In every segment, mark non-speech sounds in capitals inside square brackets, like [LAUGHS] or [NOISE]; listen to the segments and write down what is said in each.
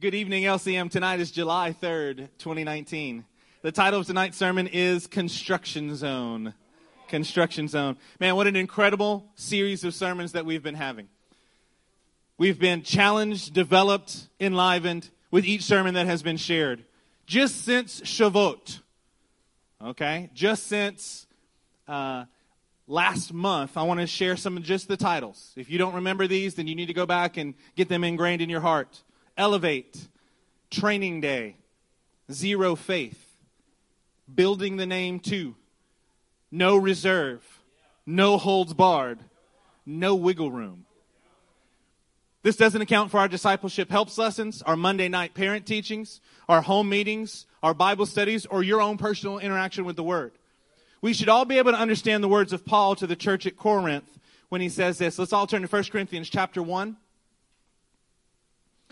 Good evening, LCM. Tonight is July 3rd, 2019. The title of tonight's sermon is Construction Zone. Construction Zone. Man, what an incredible series of sermons that we've been having. We've been challenged, developed, enlivened with each sermon that has been shared. Just since Shavuot, okay? Just since uh, last month, I want to share some of just the titles. If you don't remember these, then you need to go back and get them ingrained in your heart. Elevate, Training Day, Zero Faith, Building the Name 2, No Reserve, No Holds Barred, No Wiggle Room. This doesn't account for our discipleship helps lessons, our Monday night parent teachings, our home meetings, our Bible studies, or your own personal interaction with the Word. We should all be able to understand the words of Paul to the church at Corinth when he says this. Let's all turn to 1 Corinthians chapter 1.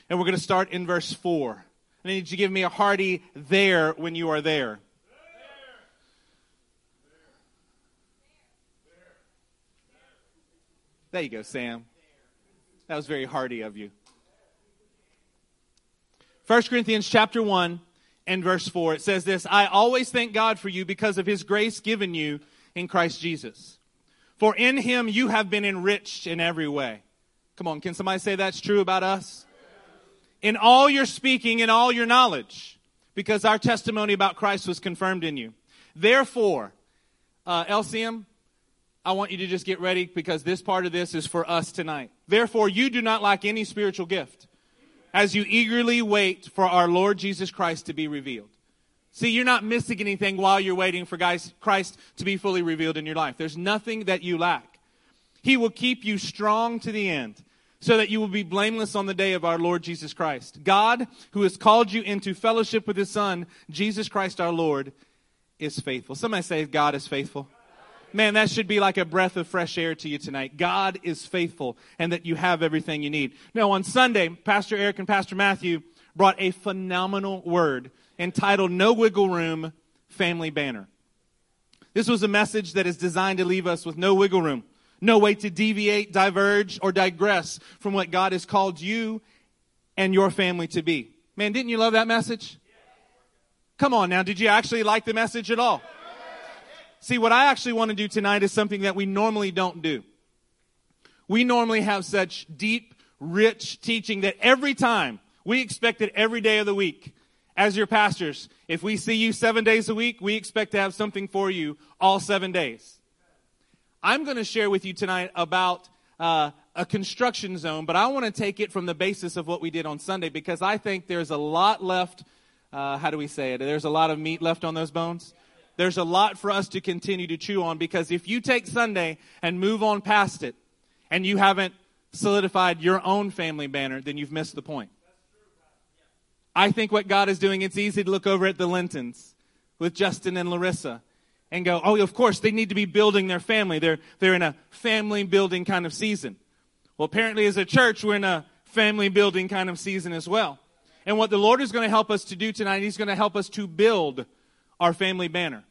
And we're going to start in verse 4. I need you to give me a hearty there when you are there. There you go, Sam. That was very hearty of you. 1 Corinthians chapter 1 and verse 4. It says this, I always thank God for you because of his grace given you in Christ Jesus. For in him you have been enriched in every way. Come on, can somebody say that's true about us? In all your speaking and all your knowledge, because our testimony about Christ was confirmed in you. Therefore, uh, LCM, I want you to just get ready because this part of this is for us tonight. Therefore, you do not lack any spiritual gift as you eagerly wait for our Lord Jesus Christ to be revealed. See, you're not missing anything while you're waiting for Christ to be fully revealed in your life. There's nothing that you lack. He will keep you strong to the end so that you will be blameless on the day of our Lord Jesus Christ. God, who has called you into fellowship with his Son, Jesus Christ our Lord, is faithful. Somebody say, God is faithful. Man, that should be like a breath of fresh air to you tonight. God is faithful and that you have everything you need. Now, on Sunday, Pastor Eric and Pastor Matthew brought a phenomenal word entitled No Wiggle Room Family Banner. This was a message that is designed to leave us with no wiggle room. No way to deviate, diverge, or digress from what God has called you and your family to be. Man, didn't you love that message? Come on now, did you actually like the message at all? See, what I actually want to do tonight is something that we normally don't do. We normally have such deep, rich teaching that every time we expect it every day of the week. As your pastors, if we see you seven days a week, we expect to have something for you all seven days. I'm going to share with you tonight about uh, a construction zone, but I want to take it from the basis of what we did on Sunday because I think there's a lot left. Uh, how do we say it? There's a lot of meat left on those bones. There's a lot for us to continue to chew on because if you take Sunday and move on past it and you haven't solidified your own family banner, then you've missed the point. I think what God is doing, it's easy to look over at the Lintons with Justin and Larissa and go, oh, of course, they need to be building their family. They're, they're in a family building kind of season. Well, apparently, as a church, we're in a family building kind of season as well. And what the Lord is going to help us to do tonight, He's going to help us to build our family banner.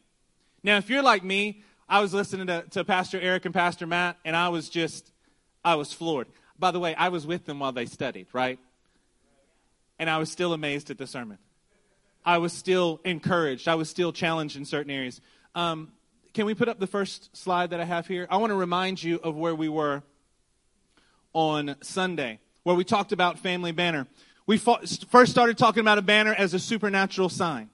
Now, if you're like me, I was listening to, to Pastor Eric and Pastor Matt, and I was just, I was floored. By the way, I was with them while they studied, right? And I was still amazed at the sermon. I was still encouraged. I was still challenged in certain areas. Um, can we put up the first slide that I have here? I want to remind you of where we were on Sunday, where we talked about family banner. We first started talking about a banner as a supernatural sign.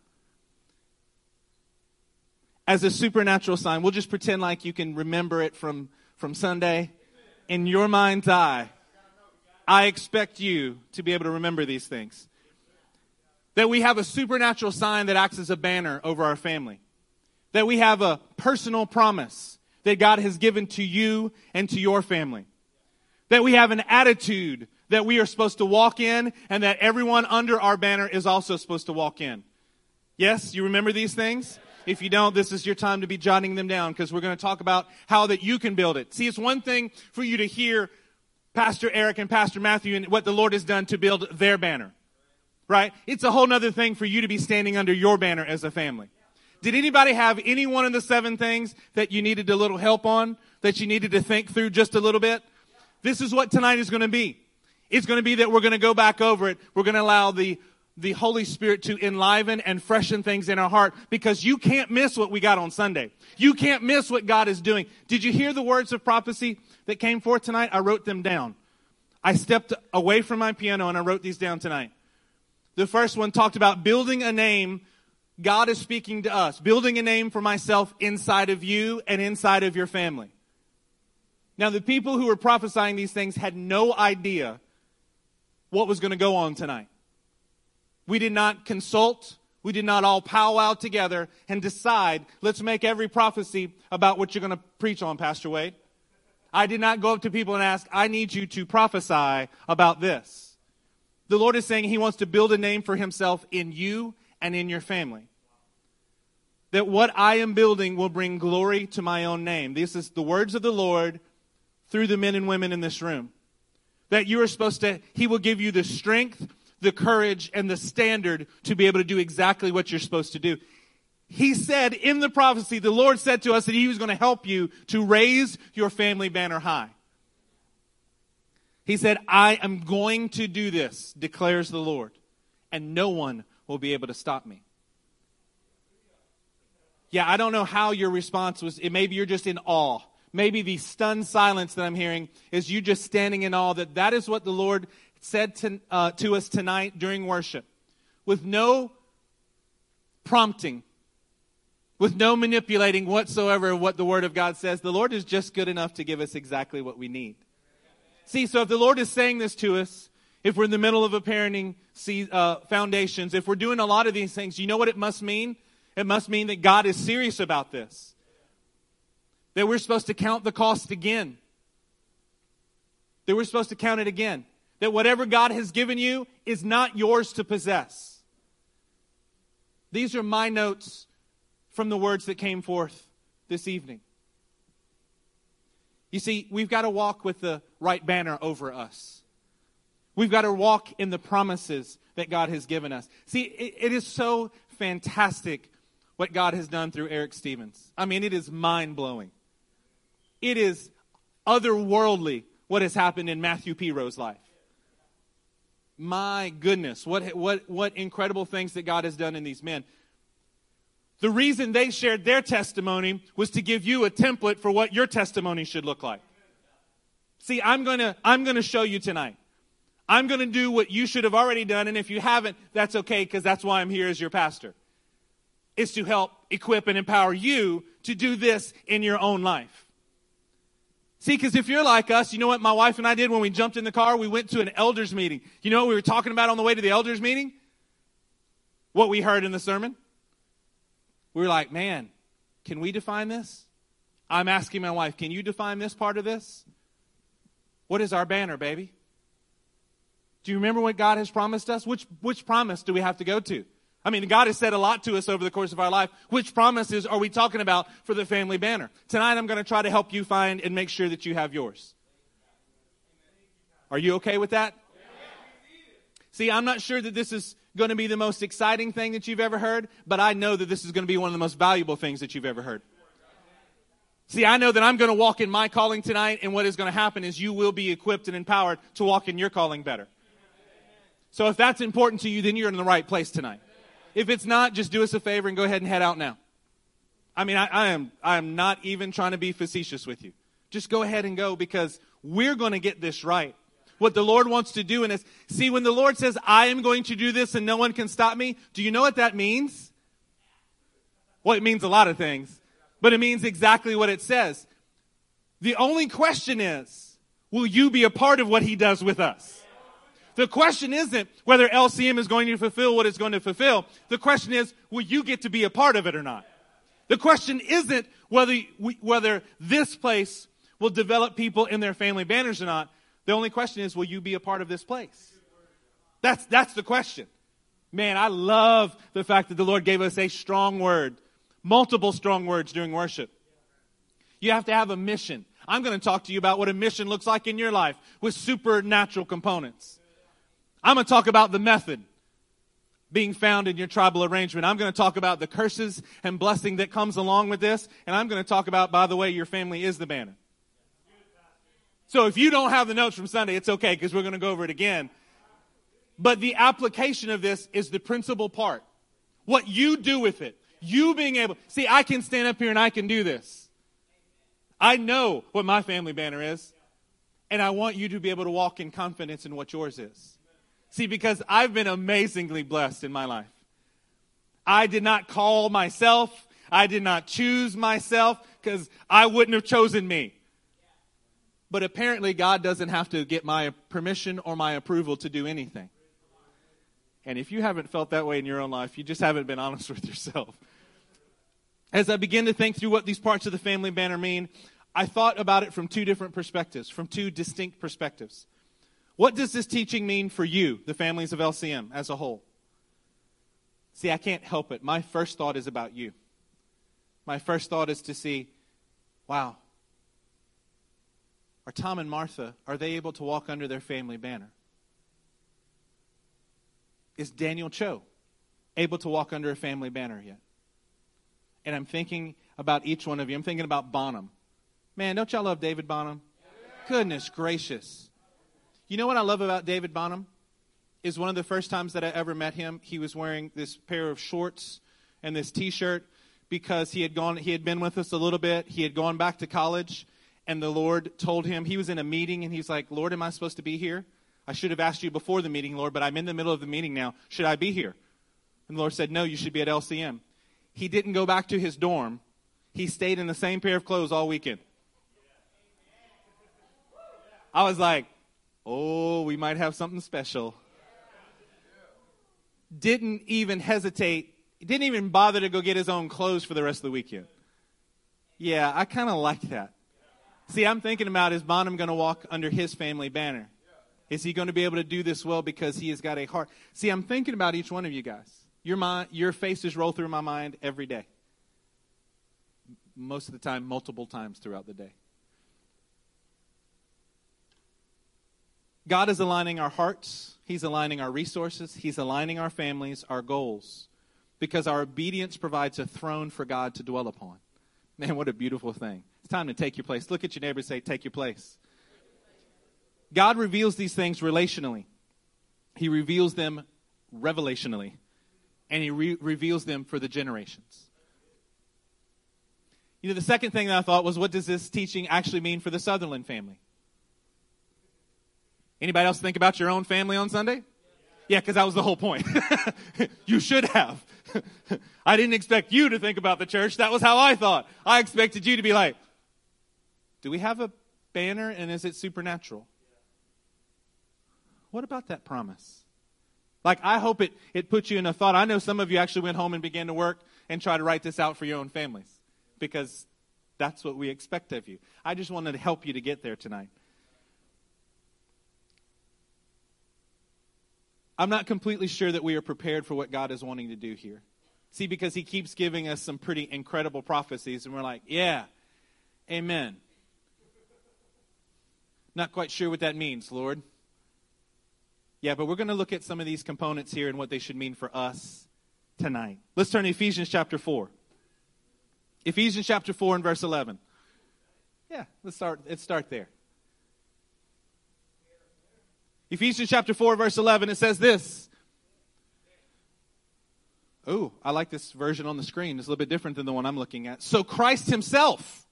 As a supernatural sign. We'll just pretend like you can remember it from, from Sunday. In your mind's eye, I expect you to be able to remember these things. That we have a supernatural sign that acts as a banner over our family that we have a personal promise that God has given to you and to your family. That we have an attitude that we are supposed to walk in and that everyone under our banner is also supposed to walk in. Yes, you remember these things? If you don't, this is your time to be jotting them down because we're going to talk about how that you can build it. See, it's one thing for you to hear Pastor Eric and Pastor Matthew and what the Lord has done to build their banner. Right? It's a whole other thing for you to be standing under your banner as a family. Did anybody have any one of the seven things that you needed a little help on, that you needed to think through just a little bit? This is what tonight is going to be. It's going to be that we're going to go back over it. We're going to allow the, the Holy Spirit to enliven and freshen things in our heart because you can't miss what we got on Sunday. You can't miss what God is doing. Did you hear the words of prophecy that came forth tonight? I wrote them down. I stepped away from my piano and I wrote these down tonight. The first one talked about building a name. God is speaking to us, building a name for myself inside of you and inside of your family. Now, the people who were prophesying these things had no idea what was going to go on tonight. We did not consult. We did not all powwow together and decide, let's make every prophecy about what you're going to preach on, Pastor Wade. I did not go up to people and ask, I need you to prophesy about this. The Lord is saying He wants to build a name for Himself in you and in your family. That what I am building will bring glory to my own name. This is the words of the Lord through the men and women in this room. That you are supposed to, He will give you the strength, the courage, and the standard to be able to do exactly what you're supposed to do. He said in the prophecy, the Lord said to us that He was going to help you to raise your family banner high. He said, I am going to do this, declares the Lord, and no one will be able to stop me. Yeah, I don't know how your response was. Maybe you're just in awe maybe the stunned silence that I'm hearing is you just standing in awe that that is what the Lord said to, uh, to us tonight during worship. With no prompting, with no manipulating whatsoever what the Word of God says, the Lord is just good enough to give us exactly what we need. See, so if the Lord is saying this to us, if we're in the middle of a parenting uh, foundations, if we're doing a lot of these things, you know what it must mean? It must mean that God is serious about this that we're supposed to count the cost again. That we're supposed to count it again. That whatever God has given you is not yours to possess. These are my notes from the words that came forth this evening. You see, we've got to walk with the right banner over us. We've got to walk in the promises that God has given us. See, it, it is so fantastic what God has done through Eric Stevens. I mean, it is mind blowing. It is otherworldly what has happened in Matthew P. Rowe's life. My goodness, what, what, what incredible things that God has done in these men. The reason they shared their testimony was to give you a template for what your testimony should look like. See, I'm going to I'm going to show you tonight. I'm going to do what you should have already done and if you haven't, that's okay because that's why I'm here as your pastor. Is to help equip and empower you to do this in your own life. See, because if you're like us, you know what my wife and I did when we jumped in the car? We went to an elders meeting. You know what we were talking about on the way to the elders meeting? What we heard in the sermon? We were like, man, can we define this? I'm asking my wife, can you define this part of this? What is our banner, baby? Do you remember what God has promised us? Which, which promise do we have to go to? I mean, God has said a lot to us over the course of our life. Which promises are we talking about for the family banner? Tonight, I'm going to try to help you find and make sure that you have yours. Are you okay with that? See, I'm not sure that this is going to be the most exciting thing that you've ever heard, but I know that this is going to be one of the most valuable things that you've ever heard. See, I know that I'm going to walk in my calling tonight, and what is going to happen is you will be equipped and empowered to walk in your calling better. So if that's important to you, then you're in the right place tonight. If it's not, just do us a favor and go ahead and head out now. I mean, I, I am I am not even trying to be facetious with you. Just go ahead and go because we're going to get this right. What the Lord wants to do in us. See, when the Lord says, I am going to do this and no one can stop me, do you know what that means? Well, it means a lot of things, but it means exactly what it says. The only question is, will you be a part of what He does with us? The question isn't whether LCM is going to fulfill what it's going to fulfill. The question is, will you get to be a part of it or not? The question isn't whether, we, whether this place will develop people in their family banners or not. The only question is, will you be a part of this place? That's, that's the question. Man, I love the fact that the Lord gave us a strong word, multiple strong words during worship. You have to have a mission. I'm going to talk to you about what a mission looks like in your life with supernatural components. I'm going to talk about the method being found in your tribal arrangement. I'm going to talk about the curses and blessing that comes along with this. And I'm going to talk about, by the way, your family is the banner. So if you don't have the notes from Sunday, it's okay because we're going to go over it again. But the application of this is the principal part. What you do with it. You being able, see, I can stand up here and I can do this. I know what my family banner is. And I want you to be able to walk in confidence in what yours is. See, because I've been amazingly blessed in my life. I did not call myself. I did not choose myself because I wouldn't have chosen me. But apparently, God doesn't have to get my permission or my approval to do anything. And if you haven't felt that way in your own life, you just haven't been honest [LAUGHS] with yourself. As I begin to think through what these parts of the family banner mean, I thought about it from two different perspectives, from two distinct perspectives. What does this teaching mean for you, the families of LCM as a whole? See, I can't help it. My first thought is about you. My first thought is to see, wow, are Tom and Martha, are they able to walk under their family banner? Is Daniel Cho able to walk under a family banner yet? And I'm thinking about each one of you. I'm thinking about Bonham. Man, don't y'all love David Bonham? Goodness gracious. You know what I love about David Bonham? Is one of the first times that I ever met him, he was wearing this pair of shorts and this t-shirt because he had gone he had been with us a little bit. He had gone back to college and the Lord told him he was in a meeting and he's like, "Lord, am I supposed to be here? I should have asked you before the meeting, Lord, but I'm in the middle of the meeting now. Should I be here?" And the Lord said, "No, you should be at LCM." He didn't go back to his dorm. He stayed in the same pair of clothes all weekend. I was like, oh, we might have something special. Didn't even hesitate, didn't even bother to go get his own clothes for the rest of the weekend. Yeah, I kind of like that. See, I'm thinking about is Bonham going to walk under his family banner? Is he going to be able to do this well because he has got a heart? See, I'm thinking about each one of you guys. Your, mind, your faces roll through my mind every day. Most of the time, multiple times throughout the day. God is aligning our hearts, He's aligning our resources, He's aligning our families, our goals, because our obedience provides a throne for God to dwell upon. Man, what a beautiful thing. It's time to take your place. Look at your neighbor and say, Take your place. God reveals these things relationally, He reveals them revelationally, and He re- reveals them for the generations. You know, the second thing that I thought was, what does this teaching actually mean for the Sutherland family? Anybody else think about your own family on Sunday? Yeah, because that was the whole point. [LAUGHS] you should have. [LAUGHS] I didn't expect you to think about the church. That was how I thought. I expected you to be like, do we have a banner and is it supernatural? What about that promise? Like, I hope it, it puts you in a thought. I know some of you actually went home and began to work and try to write this out for your own families because that's what we expect of you. I just wanted to help you to get there tonight. I'm not completely sure that we are prepared for what God is wanting to do here. See, because He keeps giving us some pretty incredible prophecies, and we're like, yeah, amen. Not quite sure what that means, Lord. Yeah, but we're going to look at some of these components here and what they should mean for us tonight. Let's turn to Ephesians chapter 4. Ephesians chapter 4 and verse 11. Yeah, let's start, let's start there. Ephesians chapter 4, verse 11, it says this. Oh, I like this version on the screen. It's a little bit different than the one I'm looking at. So Christ himself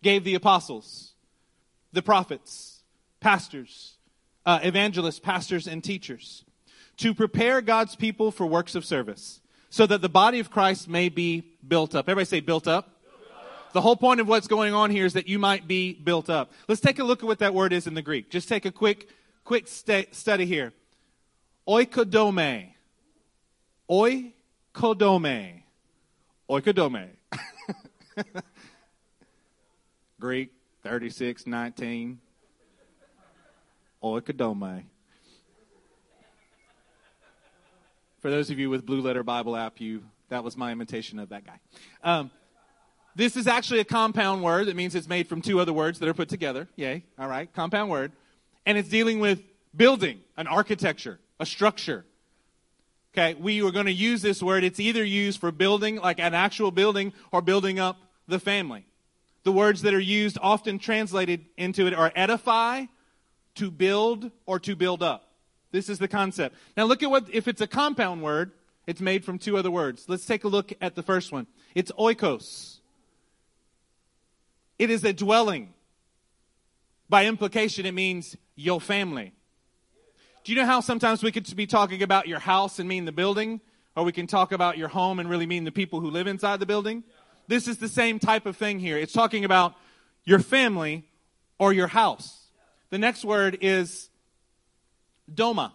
gave the apostles, the prophets, pastors, uh, evangelists, pastors, and teachers to prepare God's people for works of service so that the body of Christ may be built up. Everybody say built up. The whole point of what's going on here is that you might be built up. Let's take a look at what that word is in the Greek. Just take a quick quick st- study here. Oikodome. Oikodome. Oikodome. [LAUGHS] Greek 3619. Oikodome. For those of you with Blue Letter Bible app, you that was my imitation of that guy. Um, this is actually a compound word. That means it's made from two other words that are put together. Yay. All right. Compound word and it's dealing with building, an architecture, a structure. Okay, we are going to use this word. It's either used for building, like an actual building, or building up the family. The words that are used often translated into it are edify, to build, or to build up. This is the concept. Now look at what, if it's a compound word, it's made from two other words. Let's take a look at the first one. It's oikos. It is a dwelling. By implication, it means your family. Do you know how sometimes we could be talking about your house and mean the building? Or we can talk about your home and really mean the people who live inside the building? This is the same type of thing here. It's talking about your family or your house. The next word is doma.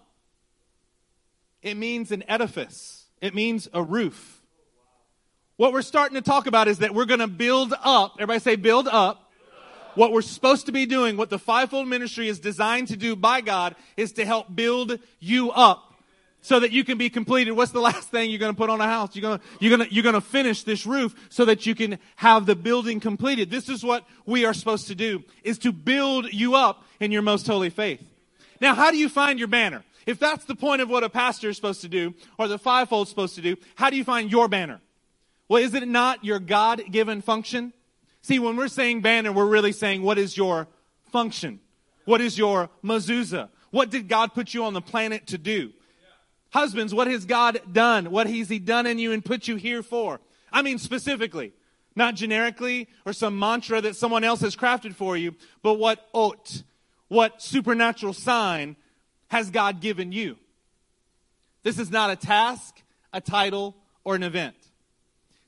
It means an edifice. It means a roof. What we're starting to talk about is that we're going to build up. Everybody say build up. What we're supposed to be doing, what the fivefold ministry is designed to do by God, is to help build you up so that you can be completed. What's the last thing you're going to put on a house? You're going to, you're going to, you're going to finish this roof so that you can have the building completed. This is what we are supposed to do, is to build you up in your most holy faith. Now, how do you find your banner? If that's the point of what a pastor is supposed to do, or the fivefold is supposed to do, how do you find your banner? Well, is it not your God given function? See, when we're saying banner, we're really saying, what is your function? What is your mezuzah? What did God put you on the planet to do? Husbands, what has God done? What has He done in you and put you here for? I mean, specifically, not generically or some mantra that someone else has crafted for you, but what ot, what supernatural sign has God given you? This is not a task, a title, or an event.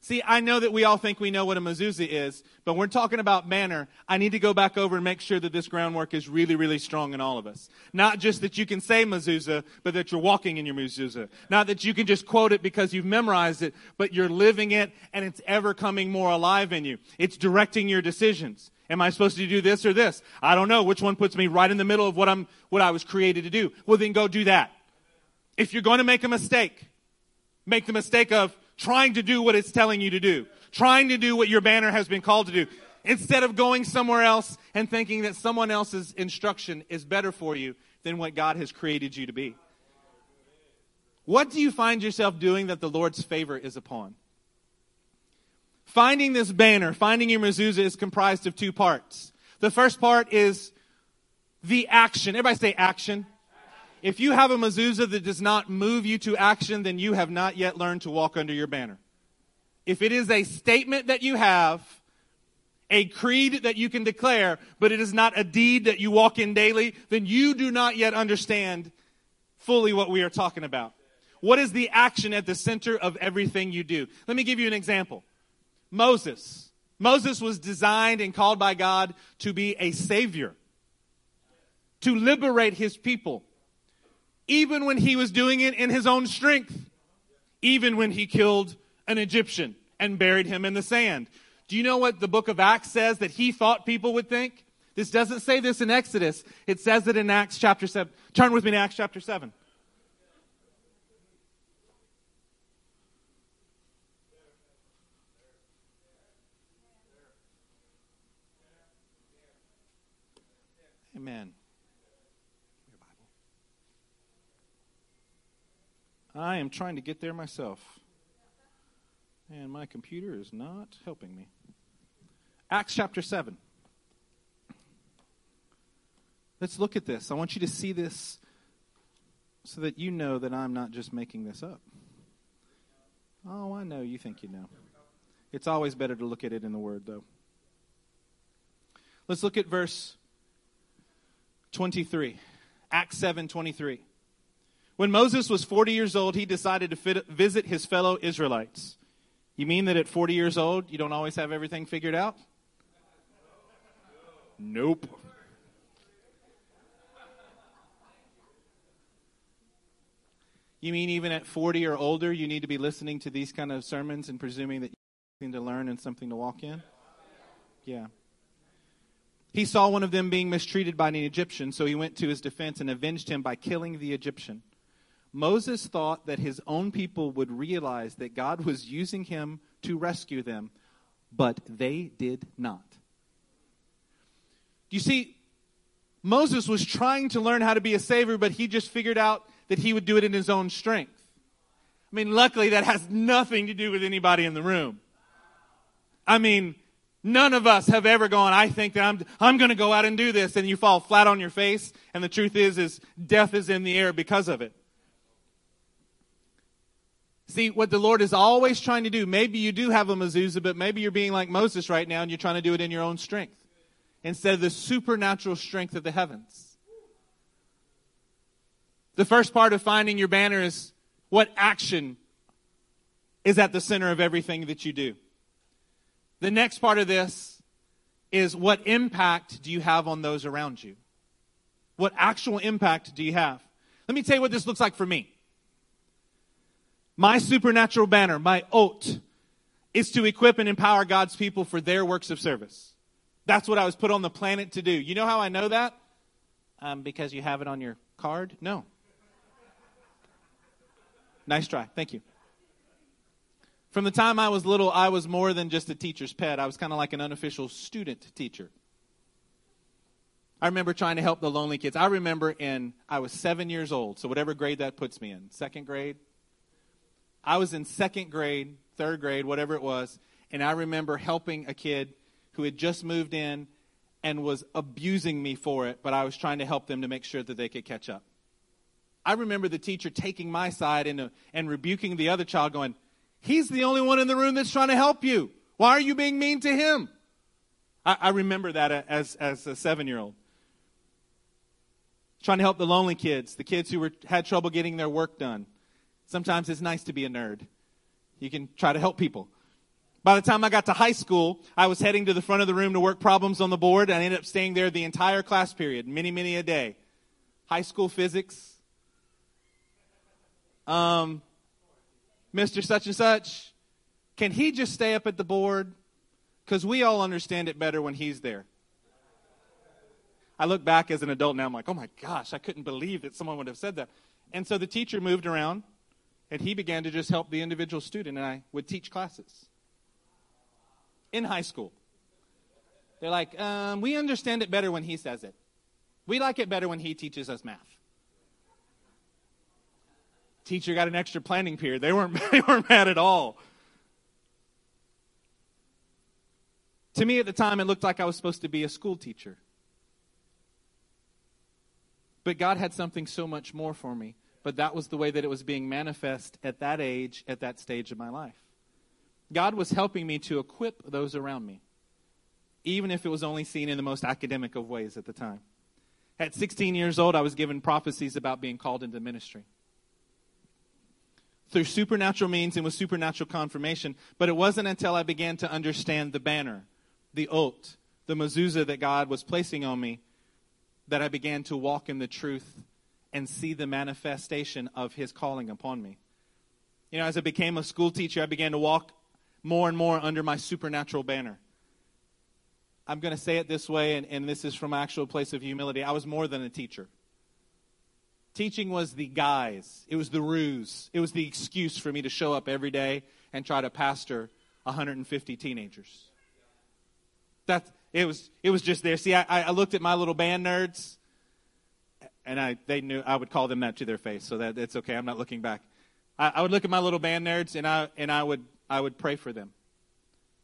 See, I know that we all think we know what a mezuzah is, but we're talking about manner. I need to go back over and make sure that this groundwork is really, really strong in all of us. Not just that you can say mezuzah, but that you're walking in your mezuzah. Not that you can just quote it because you've memorized it, but you're living it and it's ever coming more alive in you. It's directing your decisions. Am I supposed to do this or this? I don't know. Which one puts me right in the middle of what I'm, what I was created to do? Well, then go do that. If you're going to make a mistake, make the mistake of, trying to do what it's telling you to do, trying to do what your banner has been called to do, instead of going somewhere else and thinking that someone else's instruction is better for you than what God has created you to be. What do you find yourself doing that the Lord's favor is upon? Finding this banner, finding your mezuzah is comprised of two parts. The first part is the action. Everybody say action. If you have a mezuzah that does not move you to action, then you have not yet learned to walk under your banner. If it is a statement that you have, a creed that you can declare, but it is not a deed that you walk in daily, then you do not yet understand fully what we are talking about. What is the action at the center of everything you do? Let me give you an example. Moses. Moses was designed and called by God to be a savior, to liberate his people even when he was doing it in his own strength, even when he killed an Egyptian and buried him in the sand. Do you know what the book of Acts says that he thought people would think? This doesn't say this in Exodus. It says it in Acts chapter 7. Turn with me to Acts chapter 7. Amen. I am trying to get there myself. And my computer is not helping me. Acts chapter 7. Let's look at this. I want you to see this so that you know that I'm not just making this up. Oh, I know. You think you know. It's always better to look at it in the Word, though. Let's look at verse 23. Acts 7 23. When Moses was 40 years old, he decided to fit, visit his fellow Israelites. You mean that at 40 years old, you don't always have everything figured out? Nope. You mean even at 40 or older, you need to be listening to these kind of sermons and presuming that you have something to learn and something to walk in? Yeah. He saw one of them being mistreated by an Egyptian, so he went to his defense and avenged him by killing the Egyptian. Moses thought that his own people would realize that God was using him to rescue them, but they did not. You see, Moses was trying to learn how to be a savior, but he just figured out that he would do it in his own strength. I mean, luckily, that has nothing to do with anybody in the room. I mean, None of us have ever gone, I think that I'm, I'm going to go out and do this. And you fall flat on your face. And the truth is, is death is in the air because of it. See, what the Lord is always trying to do, maybe you do have a mezuzah, but maybe you're being like Moses right now and you're trying to do it in your own strength instead of the supernatural strength of the heavens. The first part of finding your banner is what action is at the center of everything that you do. The next part of this is what impact do you have on those around you? What actual impact do you have? Let me tell you what this looks like for me. My supernatural banner, my oath, is to equip and empower God's people for their works of service. That's what I was put on the planet to do. You know how I know that? Um, because you have it on your card? No. Nice try. Thank you. From the time I was little, I was more than just a teacher's pet. I was kind of like an unofficial student teacher. I remember trying to help the lonely kids. I remember in, I was seven years old, so whatever grade that puts me in, second grade. I was in second grade, third grade, whatever it was, and I remember helping a kid who had just moved in and was abusing me for it, but I was trying to help them to make sure that they could catch up. I remember the teacher taking my side and, uh, and rebuking the other child, going, He's the only one in the room that's trying to help you. Why are you being mean to him? I, I remember that as, as a seven year old. Trying to help the lonely kids, the kids who were, had trouble getting their work done. Sometimes it's nice to be a nerd. You can try to help people. By the time I got to high school, I was heading to the front of the room to work problems on the board. I ended up staying there the entire class period, many, many a day. High school physics. Um, Mr. Such and Such, can he just stay up at the board? Because we all understand it better when he's there. I look back as an adult now, I'm like, oh my gosh, I couldn't believe that someone would have said that. And so the teacher moved around, and he began to just help the individual student, and I would teach classes in high school. They're like, um, we understand it better when he says it. We like it better when he teaches us math teacher got an extra planning period. They weren't, [LAUGHS] they weren't mad at all. To me at the time, it looked like I was supposed to be a school teacher. But God had something so much more for me. But that was the way that it was being manifest at that age, at that stage of my life. God was helping me to equip those around me, even if it was only seen in the most academic of ways at the time. At 16 years old, I was given prophecies about being called into ministry through supernatural means and with supernatural confirmation. But it wasn't until I began to understand the banner, the oath, the mezuzah that God was placing on me, that I began to walk in the truth and see the manifestation of His calling upon me. You know, as I became a school teacher, I began to walk more and more under my supernatural banner. I'm going to say it this way, and, and this is from actual place of humility. I was more than a teacher. Teaching was the guise, it was the ruse, it was the excuse for me to show up every day and try to pastor 150 teenagers. That it was it was just there. See, I, I looked at my little band nerds, and I they knew I would call them that to their face, so that it's okay. I'm not looking back. I, I would look at my little band nerds, and I and I would I would pray for them.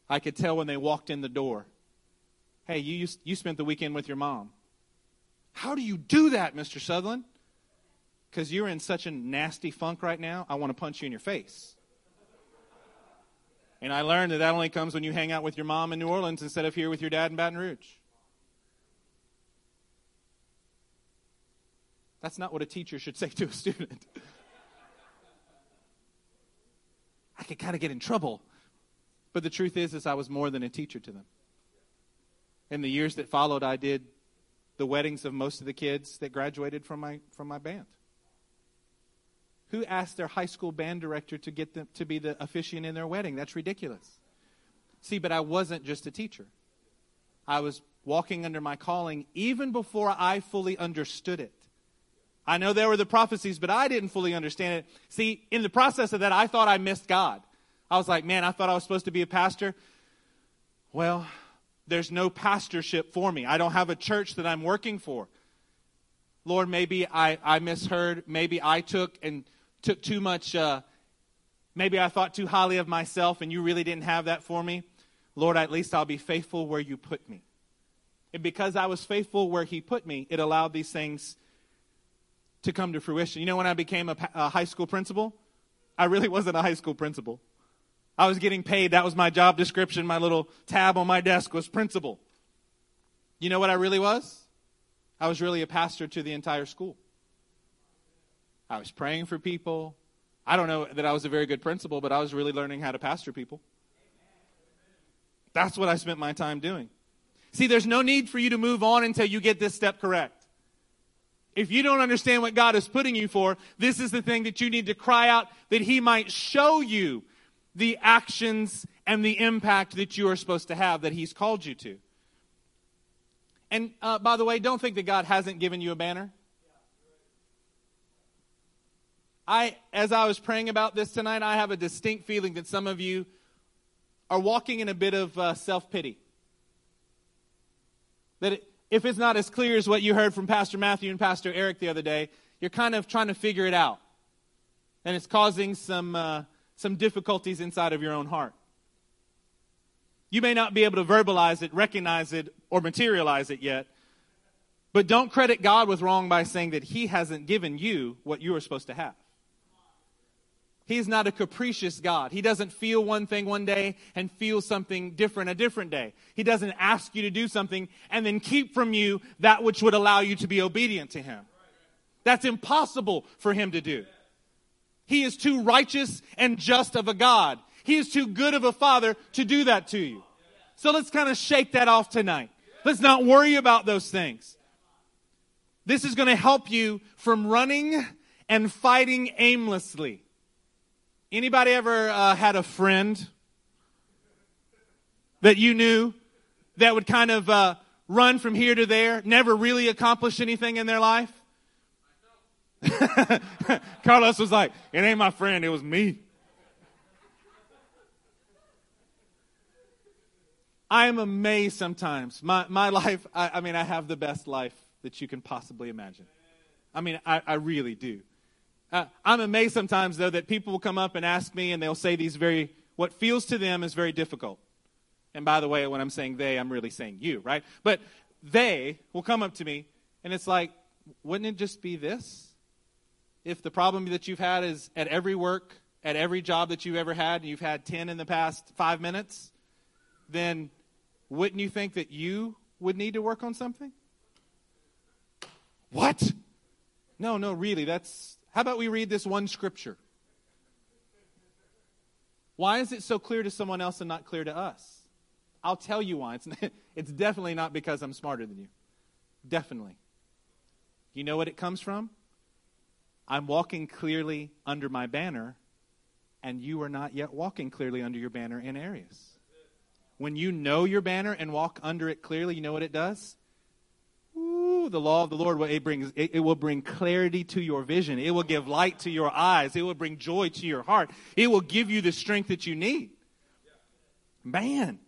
I could tell when they walked in the door. Hey, you you spent the weekend with your mom. How do you do that, Mr. Sutherland? because you're in such a nasty funk right now, I want to punch you in your face. And I learned that that only comes when you hang out with your mom in New Orleans instead of here with your dad in Baton Rouge. That's not what a teacher should say to a student. [LAUGHS] I could kind of get in trouble. But the truth is, is I was more than a teacher to them. In the years that followed, I did the weddings of most of the kids that graduated from my, from my band. Who asked their high school band director to get them to be the officiant in their wedding? That's ridiculous. See, but I wasn't just a teacher. I was walking under my calling even before I fully understood it. I know there were the prophecies, but I didn't fully understand it. See, in the process of that, I thought I missed God. I was like, man, I thought I was supposed to be a pastor. Well, there's no pastorship for me. I don't have a church that I'm working for. Lord, maybe I, I misheard. Maybe I took and took too much, uh, maybe I thought too highly of myself and you really didn't have that for me. Lord, at least I'll be faithful where you put me. And because I was faithful where He put me, it allowed these things to come to fruition. You know, when I became a, a high school principal, I really wasn't a high school principal. I was getting paid. That was my job description. My little tab on my desk was principal. You know what I really was? I was really a pastor to the entire school. I was praying for people. I don't know that I was a very good principal, but I was really learning how to pastor people. That's what I spent my time doing. See, there's no need for you to move on until you get this step correct. If you don't understand what God is putting you for, this is the thing that you need to cry out that He might show you the actions and the impact that you are supposed to have that He's called you to. And uh, by the way, don't think that God hasn't given you a banner. I, as I was praying about this tonight, I have a distinct feeling that some of you are walking in a bit of uh, self pity. That it, if it's not as clear as what you heard from Pastor Matthew and Pastor Eric the other day, you're kind of trying to figure it out. And it's causing some, uh, some difficulties inside of your own heart. You may not be able to verbalize it, recognize it, or materialize it yet, but don't credit God with wrong by saying that He hasn't given you what you are supposed to have. He's not a capricious God. He doesn't feel one thing one day and feel something different a different day. He doesn't ask you to do something and then keep from you that which would allow you to be obedient to Him. That's impossible for Him to do. He is too righteous and just of a God. He is too good of a Father to do that to you. So let's kind of shake that off tonight. Let's not worry about those things. This is going to help you from running and fighting aimlessly. Anybody ever uh, had a friend that you knew that would kind of uh, run from here to there, never really accomplish anything in their life? [LAUGHS] Carlos was like, It ain't my friend, it was me. I am amazed sometimes. My, my life, I, I, mean, I have the best life that you can possibly imagine. I mean, I, I really do. Uh, I'm amazed sometimes, though, that people will come up and ask me and they'll say these very, what feels to them is very difficult. And by the way, when I'm saying they, I'm really saying you, right? But they will come up to me and it's like, wouldn't it just be this? If the problem that you've had is at every work, at every job that you've ever had, and you've had 10 in the past five minutes, then wouldn't you think that you would need to work on something? What? No, no, really, that's how about we read this one scripture? Why is it so clear to someone else and not clear to us? I'll tell you why. It's, [LAUGHS] it's definitely not because I'm smarter than you. Definitely. You know what it comes from? I'm walking clearly under my banner, and you are not yet walking clearly under your banner in areas. When you know your banner and walk under it clearly, you know what it does? The law of the Lord, it brings, it, it will bring clarity to your vision. It will give light to your eyes. It will bring joy to your heart. It will give you the strength that you need. Man.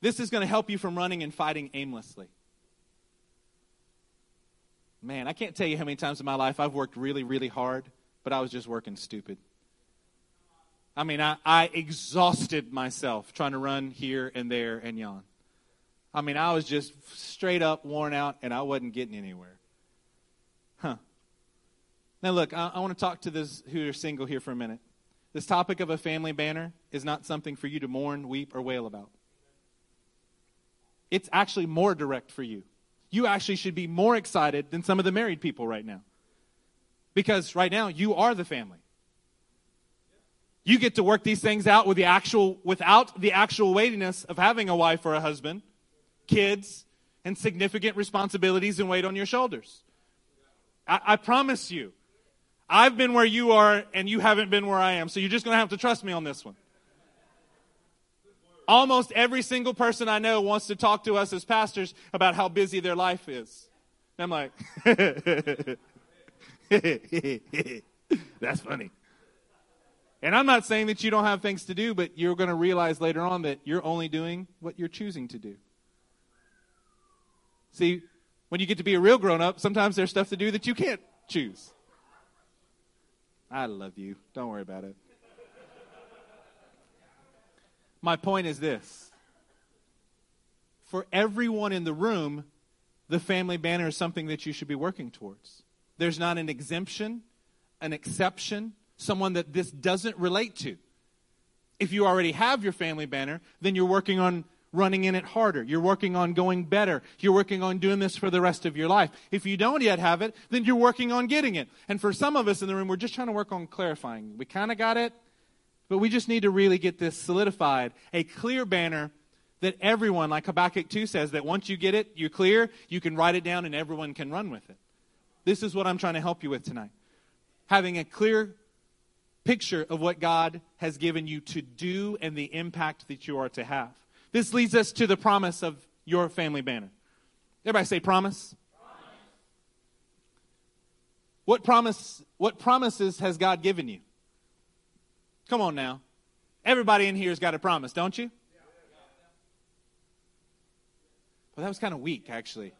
This is going to help you from running and fighting aimlessly. Man, I can't tell you how many times in my life I've worked really, really hard, but I was just working stupid. I mean, I, I exhausted myself trying to run here and there and yon. I mean, I was just straight up worn out and I wasn't getting anywhere. Huh. Now, look, I, I want to talk to those who are single here for a minute. This topic of a family banner is not something for you to mourn, weep, or wail about. It's actually more direct for you. You actually should be more excited than some of the married people right now. Because right now, you are the family. You get to work these things out with the actual, without the actual weightiness of having a wife or a husband kids, and significant responsibilities and weight on your shoulders. I, I promise you, I've been where you are and you haven't been where I am, so you're just going to have to trust me on this one. Almost every single person I know wants to talk to us as pastors about how busy their life is. And I'm like, [LAUGHS] that's funny. And I'm not saying that you don't have things to do, but you're going to realize later on that you're only doing what you're choosing to do. See, when you get to be a real grown up, sometimes there's stuff to do that you can't choose. I love you. Don't worry about it. My point is this for everyone in the room, the family banner is something that you should be working towards. There's not an exemption, an exception, someone that this doesn't relate to. If you already have your family banner, then you're working on running in it harder. You're working on going better. You're working on doing this for the rest of your life. If you don't yet have it, then you're working on getting it. And for some of us in the room, we're just trying to work on clarifying. We kind of got it, but we just need to really get this solidified. A clear banner that everyone, like Habakkuk 2 says, that once you get it, you're clear, you can write it down and everyone can run with it. This is what I'm trying to help you with tonight. Having a clear picture of what God has given you to do and the impact that you are to have. This leads us to the promise of your family banner. Everybody say promise. promise. What promise what promises has God given you? Come on now. Everybody in here's got a promise, don't you? Well, that was kind of weak, actually.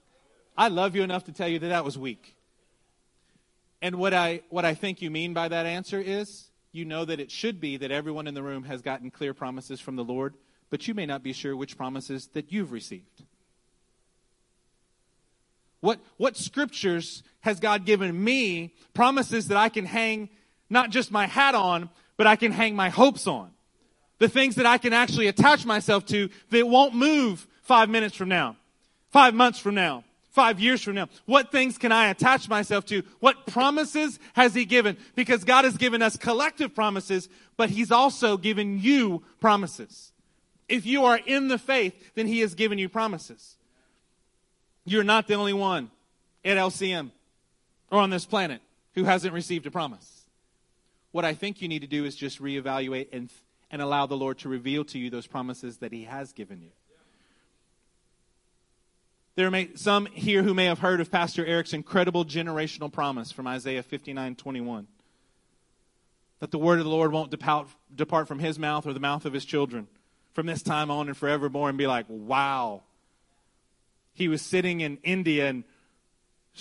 I love you enough to tell you that that was weak. And what I, what I think you mean by that answer is you know that it should be that everyone in the room has gotten clear promises from the Lord but you may not be sure which promises that you've received. What, what scriptures has God given me promises that I can hang not just my hat on, but I can hang my hopes on? The things that I can actually attach myself to that won't move five minutes from now, five months from now, five years from now? What things can I attach myself to? What promises has He given? Because God has given us collective promises, but He's also given you promises. If you are in the faith, then He has given you promises. You're not the only one at LCM or on this planet who hasn't received a promise. What I think you need to do is just reevaluate and, and allow the Lord to reveal to you those promises that He has given you. There may some here who may have heard of Pastor Eric's incredible generational promise from Isaiah 59 21. That the word of the Lord won't depart, depart from his mouth or the mouth of his children from this time on and forevermore and be like, wow. He was sitting in India and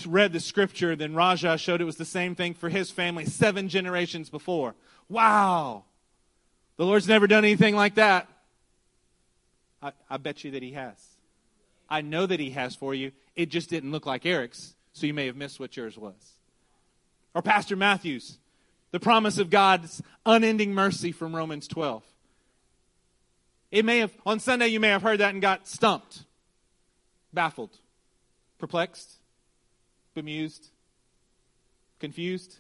read the scripture. Then Raja showed it was the same thing for his family seven generations before. Wow. The Lord's never done anything like that. I, I bet you that He has. I know that He has for you. It just didn't look like Eric's, so you may have missed what yours was. Or Pastor Matthews, the promise of God's unending mercy from Romans 12. It may have, on Sunday, you may have heard that and got stumped, baffled, perplexed, bemused, confused,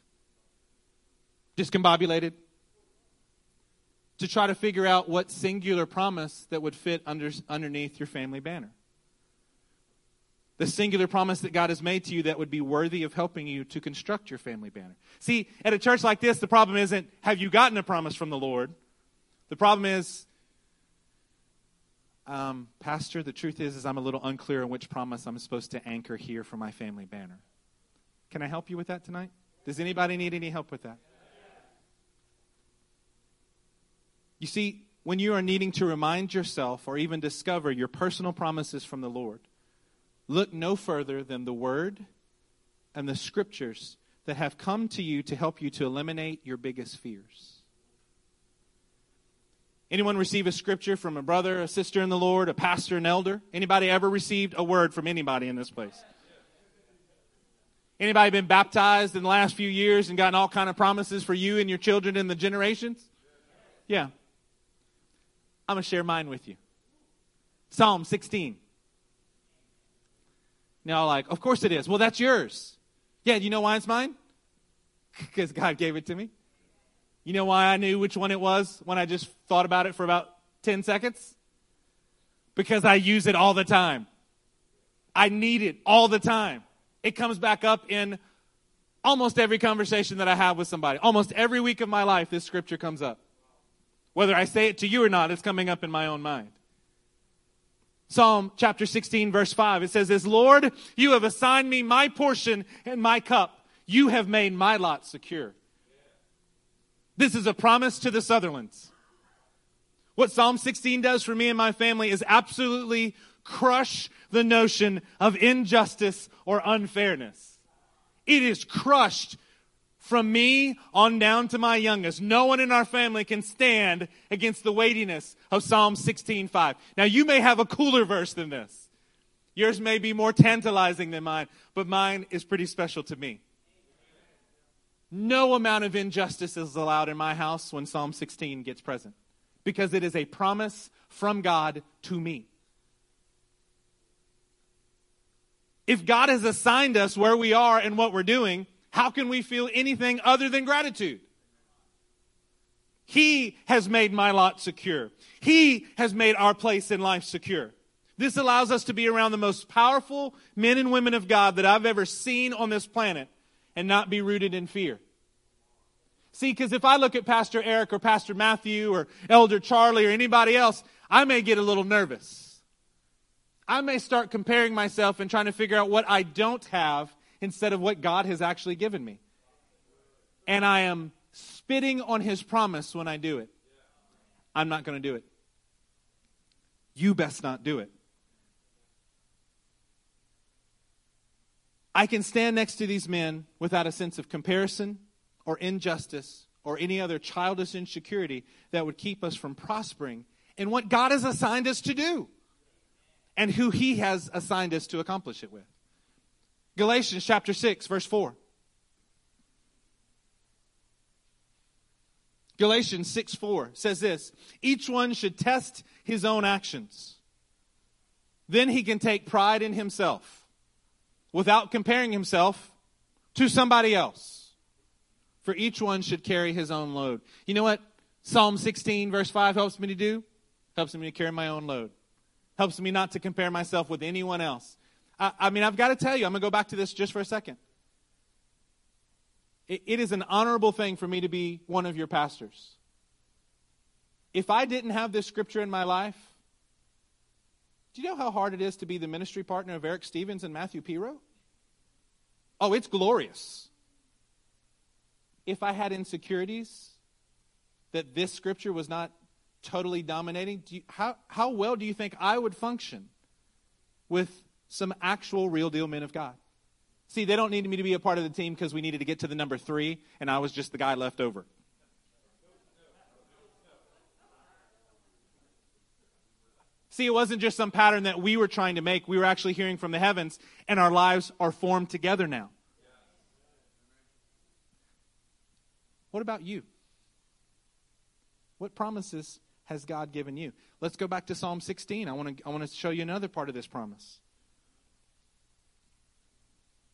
discombobulated, to try to figure out what singular promise that would fit under, underneath your family banner. The singular promise that God has made to you that would be worthy of helping you to construct your family banner. See, at a church like this, the problem isn't have you gotten a promise from the Lord? The problem is um, Pastor, the truth is, is I'm a little unclear on which promise I'm supposed to anchor here for my family banner. Can I help you with that tonight? Does anybody need any help with that? You see, when you are needing to remind yourself or even discover your personal promises from the Lord, look no further than the Word and the Scriptures that have come to you to help you to eliminate your biggest fears. Anyone receive a scripture from a brother, a sister in the Lord, a pastor, an elder? Anybody ever received a word from anybody in this place? Anybody been baptized in the last few years and gotten all kind of promises for you and your children in the generations? Yeah. I'm going to share mine with you. Psalm 16. Now, like, of course it is. Well, that's yours. Yeah, you know why it's mine? [LAUGHS] Because God gave it to me. You know why I knew which one it was when I just thought about it for about 10 seconds? Because I use it all the time. I need it all the time. It comes back up in almost every conversation that I have with somebody. Almost every week of my life, this scripture comes up. Whether I say it to you or not, it's coming up in my own mind. Psalm chapter 16, verse 5, it says this Lord, you have assigned me my portion and my cup. You have made my lot secure. This is a promise to the Sutherlands. What Psalm 16 does for me and my family is absolutely crush the notion of injustice or unfairness. It is crushed From me on down to my youngest, no one in our family can stand against the weightiness of Psalm 16:5. Now you may have a cooler verse than this. Yours may be more tantalizing than mine, but mine is pretty special to me. No amount of injustice is allowed in my house when Psalm 16 gets present because it is a promise from God to me. If God has assigned us where we are and what we're doing, how can we feel anything other than gratitude? He has made my lot secure. He has made our place in life secure. This allows us to be around the most powerful men and women of God that I've ever seen on this planet and not be rooted in fear. See, because if I look at Pastor Eric or Pastor Matthew or Elder Charlie or anybody else, I may get a little nervous. I may start comparing myself and trying to figure out what I don't have instead of what God has actually given me. And I am spitting on his promise when I do it. I'm not going to do it. You best not do it. I can stand next to these men without a sense of comparison or injustice or any other childish insecurity that would keep us from prospering in what God has assigned us to do and who He has assigned us to accomplish it with. Galatians chapter 6, verse 4. Galatians 6 4 says this Each one should test his own actions. Then he can take pride in himself without comparing himself to somebody else. For each one should carry his own load. You know what Psalm 16, verse 5 helps me to do? Helps me to carry my own load. Helps me not to compare myself with anyone else. I, I mean, I've got to tell you, I'm going to go back to this just for a second. It, it is an honorable thing for me to be one of your pastors. If I didn't have this scripture in my life, do you know how hard it is to be the ministry partner of Eric Stevens and Matthew Piro? Oh, it's glorious. If I had insecurities that this scripture was not totally dominating, you, how, how well do you think I would function with some actual real deal men of God? See, they don't need me to be a part of the team because we needed to get to the number three, and I was just the guy left over. See, it wasn't just some pattern that we were trying to make. We were actually hearing from the heavens, and our lives are formed together now. What about you? What promises has God given you? Let's go back to Psalm 16. I want to, I want to show you another part of this promise.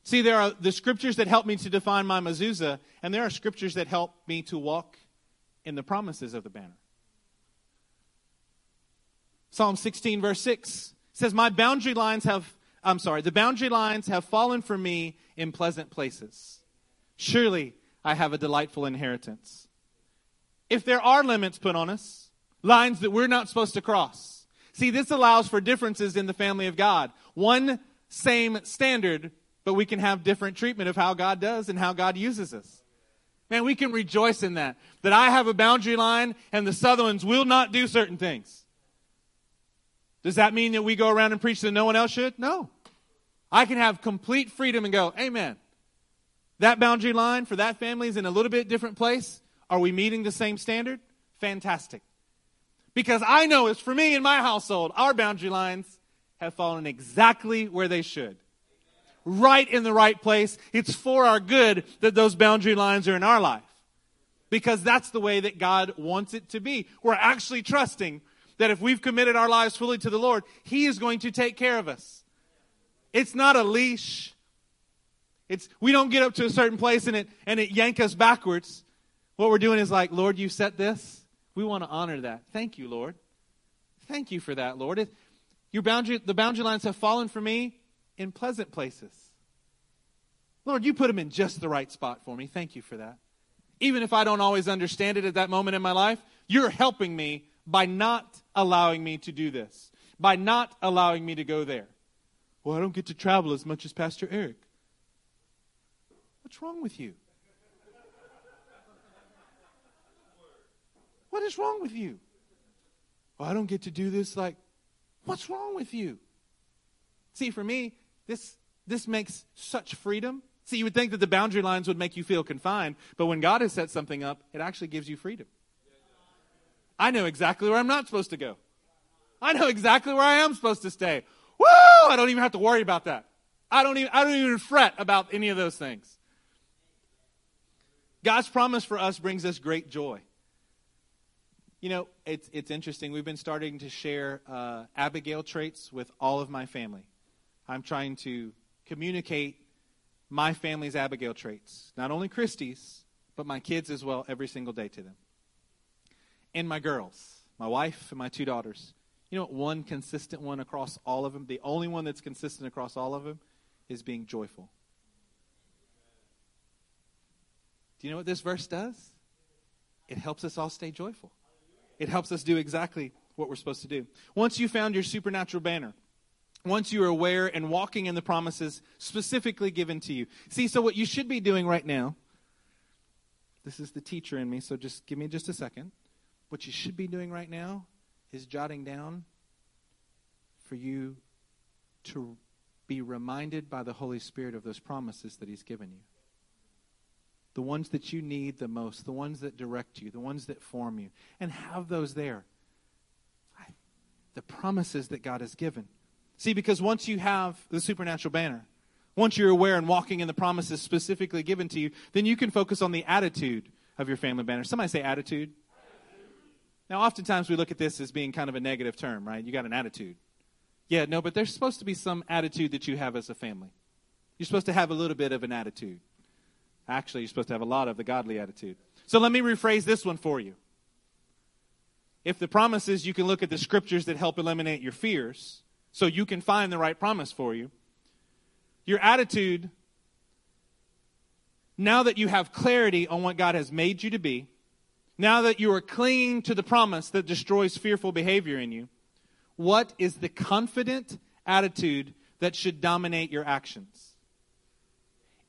See, there are the scriptures that help me to define my mezuzah, and there are scriptures that help me to walk in the promises of the banner. Psalm 16, verse 6 says, My boundary lines have, I'm sorry, the boundary lines have fallen for me in pleasant places. Surely I have a delightful inheritance. If there are limits put on us, lines that we're not supposed to cross, see, this allows for differences in the family of God. One same standard, but we can have different treatment of how God does and how God uses us. Man, we can rejoice in that. That I have a boundary line and the Sutherlands will not do certain things. Does that mean that we go around and preach that no one else should? No. I can have complete freedom and go, Amen. That boundary line for that family is in a little bit different place. Are we meeting the same standard? Fantastic. Because I know it's for me and my household, our boundary lines have fallen exactly where they should. Right in the right place. It's for our good that those boundary lines are in our life. Because that's the way that God wants it to be. We're actually trusting that if we've committed our lives fully to the Lord, He is going to take care of us. It's not a leash. It's we don't get up to a certain place and it and it yank us backwards. What we're doing is like, Lord, you set this. We want to honor that. Thank you, Lord. Thank you for that, Lord. It, your boundary, the boundary lines have fallen for me in pleasant places. Lord, you put them in just the right spot for me. Thank you for that. Even if I don't always understand it at that moment in my life, you're helping me by not allowing me to do this, by not allowing me to go there. Well, I don't get to travel as much as Pastor Eric. What's wrong with you? What is wrong with you? Well, I don't get to do this like what's wrong with you? See, for me, this this makes such freedom. See, you would think that the boundary lines would make you feel confined, but when God has set something up, it actually gives you freedom. I know exactly where I'm not supposed to go. I know exactly where I am supposed to stay. Woo! I don't even have to worry about that. I don't even I don't even fret about any of those things. God's promise for us brings us great joy. You know, it's it's interesting. We've been starting to share uh, Abigail traits with all of my family. I'm trying to communicate my family's Abigail traits, not only Christie's, but my kids as well, every single day to them. And my girls, my wife and my two daughters. You know what? One consistent one across all of them, the only one that's consistent across all of them, is being joyful. Do you know what this verse does? It helps us all stay joyful. It helps us do exactly what we're supposed to do. Once you found your supernatural banner, once you are aware and walking in the promises specifically given to you. See, so what you should be doing right now, this is the teacher in me, so just give me just a second. What you should be doing right now is jotting down for you to be reminded by the Holy Spirit of those promises that He's given you. The ones that you need the most, the ones that direct you, the ones that form you, and have those there. The promises that God has given. See, because once you have the supernatural banner, once you're aware and walking in the promises specifically given to you, then you can focus on the attitude of your family banner. Somebody say attitude. Now, oftentimes we look at this as being kind of a negative term, right? You got an attitude. Yeah, no, but there's supposed to be some attitude that you have as a family. You're supposed to have a little bit of an attitude. Actually, you're supposed to have a lot of the godly attitude. So let me rephrase this one for you. If the promise is you can look at the scriptures that help eliminate your fears, so you can find the right promise for you. Your attitude, now that you have clarity on what God has made you to be, now that you are clinging to the promise that destroys fearful behavior in you, what is the confident attitude that should dominate your actions?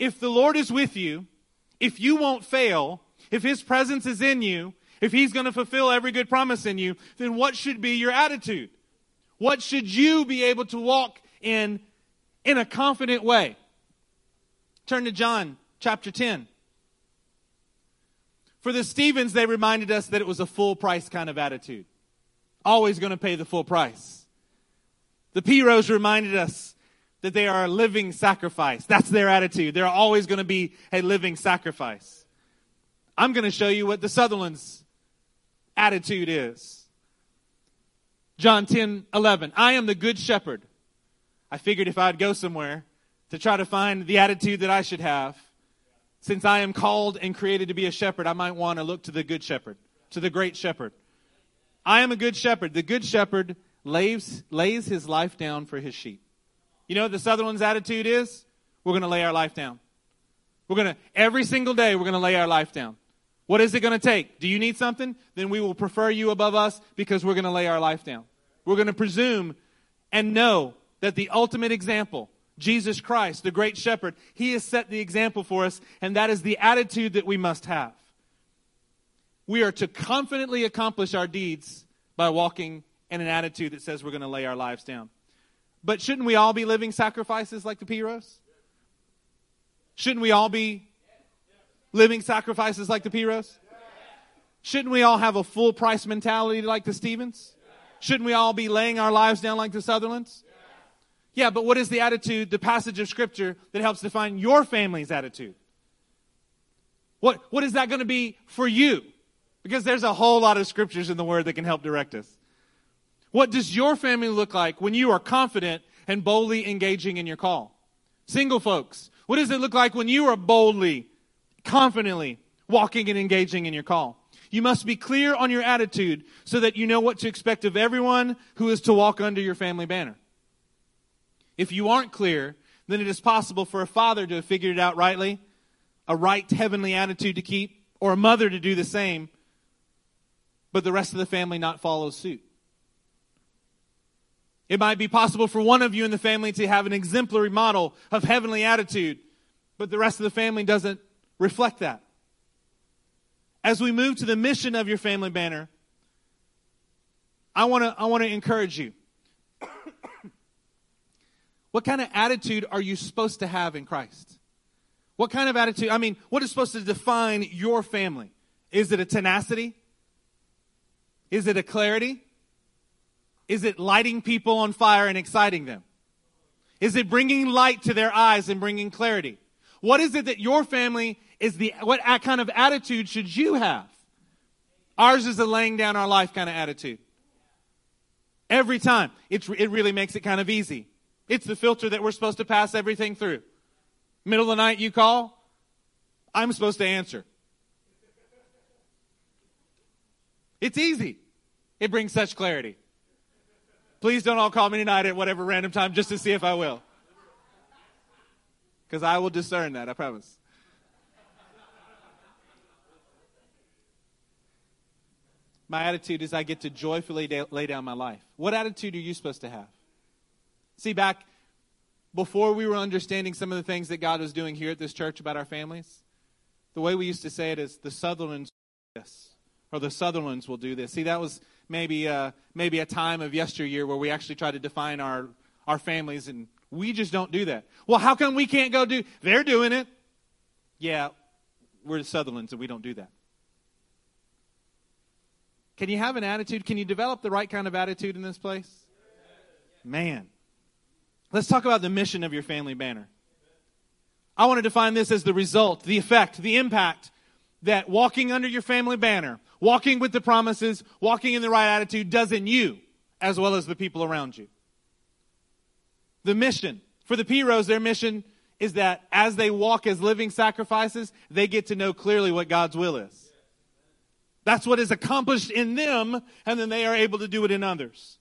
If the Lord is with you, if you won't fail, if His presence is in you, if He's going to fulfill every good promise in you, then what should be your attitude? What should you be able to walk in in a confident way? Turn to John chapter 10. For the Stevens, they reminded us that it was a full price kind of attitude. Always going to pay the full price. The Piros reminded us that they are a living sacrifice. That's their attitude. They're always going to be a living sacrifice. I'm going to show you what the Sutherland's attitude is. John 10, 11. I am the good shepherd. I figured if I'd go somewhere to try to find the attitude that I should have, since I am called and created to be a shepherd, I might want to look to the good shepherd, to the great shepherd. I am a good shepherd. The good shepherd lays, lays his life down for his sheep. You know what the Sutherland's attitude is? We're going to lay our life down. We're going to, every single day, we're going to lay our life down. What is it going to take? Do you need something? Then we will prefer you above us because we're going to lay our life down. We're going to presume and know that the ultimate example, Jesus Christ, the great shepherd, he has set the example for us, and that is the attitude that we must have. We are to confidently accomplish our deeds by walking in an attitude that says we're going to lay our lives down. But shouldn't we all be living sacrifices like the Piros? Shouldn't we all be living sacrifices like the Piros? Shouldn't we all have a full price mentality like the Stevens? Shouldn't we all be laying our lives down like the Sutherlands? Yeah, but what is the attitude, the passage of Scripture that helps define your family's attitude? What, what is that going to be for you? Because there's a whole lot of scriptures in the Word that can help direct us. What does your family look like when you are confident and boldly engaging in your call? Single folks, what does it look like when you are boldly, confidently walking and engaging in your call? You must be clear on your attitude so that you know what to expect of everyone who is to walk under your family banner. If you aren't clear, then it is possible for a father to have figured it out rightly, a right heavenly attitude to keep, or a mother to do the same, but the rest of the family not follow suit. It might be possible for one of you in the family to have an exemplary model of heavenly attitude, but the rest of the family doesn't reflect that as we move to the mission of your family banner, I want to I want to encourage you. What kind of attitude are you supposed to have in Christ? What kind of attitude? I mean, what is supposed to define your family? Is it a tenacity? Is it a clarity? Is it lighting people on fire and exciting them? Is it bringing light to their eyes and bringing clarity? What is it that your family is the, what kind of attitude should you have? Ours is a laying down our life kind of attitude. Every time. It's, it really makes it kind of easy. It's the filter that we're supposed to pass everything through. Middle of the night, you call. I'm supposed to answer. It's easy. It brings such clarity. Please don't all call me tonight at whatever random time just to see if I will. Because I will discern that, I promise. My attitude is I get to joyfully lay down my life. What attitude are you supposed to have? See, back before we were understanding some of the things that God was doing here at this church about our families, the way we used to say it is the Sutherlands this, or the Sutherlands will do this. See, that was maybe uh, maybe a time of yesteryear where we actually tried to define our our families, and we just don't do that. Well, how come we can't go do? They're doing it. Yeah, we're the Sutherlands, and we don't do that. Can you have an attitude? Can you develop the right kind of attitude in this place? Man. Let's talk about the mission of your family banner. I want to define this as the result, the effect, the impact that walking under your family banner, walking with the promises, walking in the right attitude does in you as well as the people around you. The mission. For the Piros, their mission is that as they walk as living sacrifices, they get to know clearly what God's will is. That's what is accomplished in them, and then they are able to do it in others.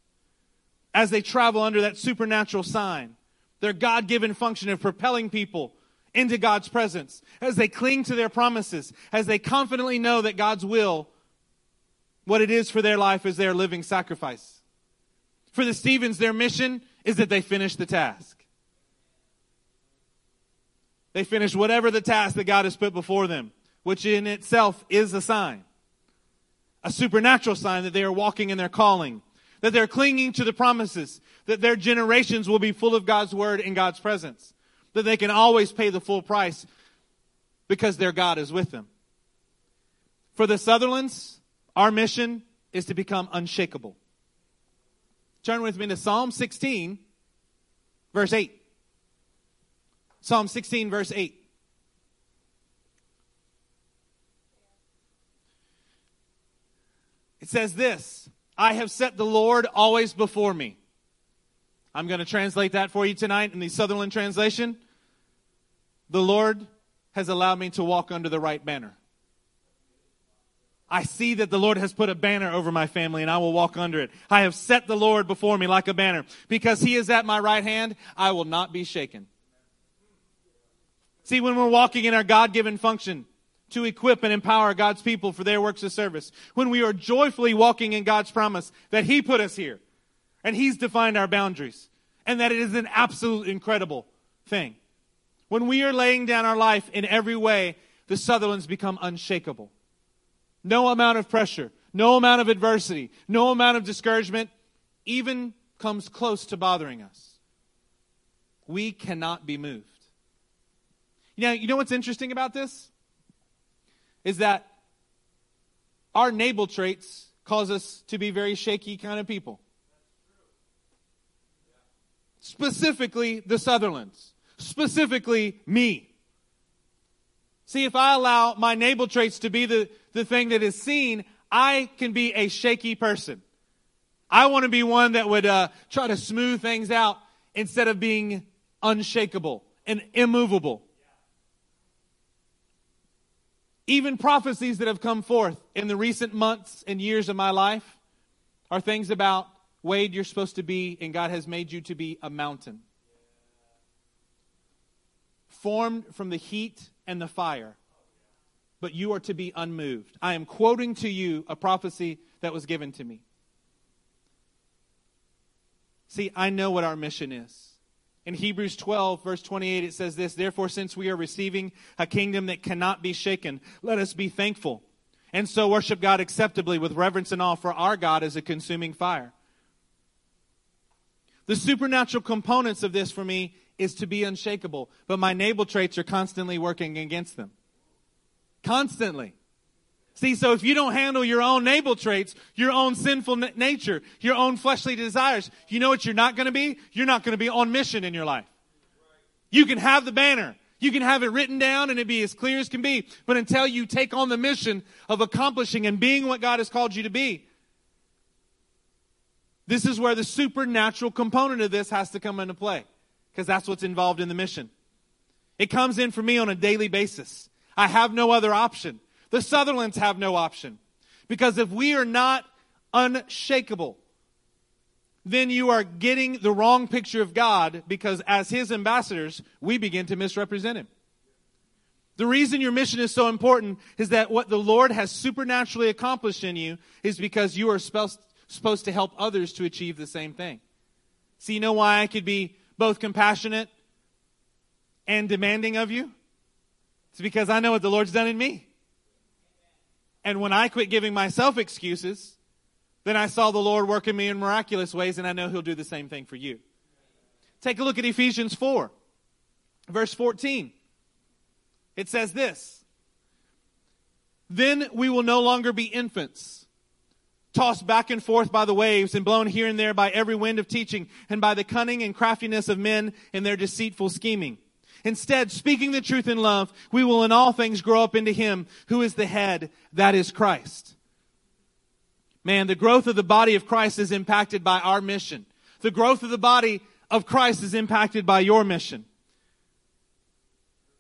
As they travel under that supernatural sign, their God given function of propelling people into God's presence, as they cling to their promises, as they confidently know that God's will, what it is for their life, is their living sacrifice. For the Stevens, their mission is that they finish the task. They finish whatever the task that God has put before them, which in itself is a sign. A supernatural sign that they are walking in their calling, that they're clinging to the promises, that their generations will be full of God's word and God's presence, that they can always pay the full price because their God is with them. For the Sutherlands, our mission is to become unshakable. Turn with me to Psalm 16, verse 8. Psalm 16, verse 8. It says this I have set the Lord always before me. I'm going to translate that for you tonight in the Sutherland translation. The Lord has allowed me to walk under the right banner. I see that the Lord has put a banner over my family and I will walk under it. I have set the Lord before me like a banner. Because he is at my right hand, I will not be shaken. See, when we're walking in our God given function, to equip and empower God's people for their works of service. When we are joyfully walking in God's promise that He put us here and He's defined our boundaries and that it is an absolute incredible thing. When we are laying down our life in every way, the Sutherlands become unshakable. No amount of pressure, no amount of adversity, no amount of discouragement even comes close to bothering us. We cannot be moved. Know, you know what's interesting about this? Is that our Nabal traits cause us to be very shaky kind of people. Specifically, the Sutherlands. Specifically, me. See, if I allow my Nabal traits to be the, the thing that is seen, I can be a shaky person. I want to be one that would uh, try to smooth things out instead of being unshakable and immovable. Even prophecies that have come forth in the recent months and years of my life are things about Wade, you're supposed to be, and God has made you to be a mountain. Formed from the heat and the fire, but you are to be unmoved. I am quoting to you a prophecy that was given to me. See, I know what our mission is. In Hebrews 12, verse 28, it says this Therefore, since we are receiving a kingdom that cannot be shaken, let us be thankful. And so worship God acceptably with reverence and awe, for our God is a consuming fire. The supernatural components of this for me is to be unshakable, but my Nabal traits are constantly working against them. Constantly. See, so if you don't handle your own Nabal traits, your own sinful n- nature, your own fleshly desires, you know what you're not going to be? You're not going to be on mission in your life. You can have the banner. You can have it written down and it be as clear as can be. But until you take on the mission of accomplishing and being what God has called you to be, this is where the supernatural component of this has to come into play. Because that's what's involved in the mission. It comes in for me on a daily basis. I have no other option. The Sutherlands have no option. Because if we are not unshakable, then you are getting the wrong picture of God because as His ambassadors, we begin to misrepresent Him. The reason your mission is so important is that what the Lord has supernaturally accomplished in you is because you are supposed, to help others to achieve the same thing. See, you know why I could be both compassionate and demanding of you? It's because I know what the Lord's done in me. And when I quit giving myself excuses, then I saw the Lord work in me in miraculous ways, and I know He'll do the same thing for you. Take a look at Ephesians 4, verse 14. It says this Then we will no longer be infants, tossed back and forth by the waves and blown here and there by every wind of teaching and by the cunning and craftiness of men in their deceitful scheming. Instead, speaking the truth in love, we will in all things grow up into Him who is the head, that is Christ. Man, the growth of the body of Christ is impacted by our mission. The growth of the body of Christ is impacted by your mission.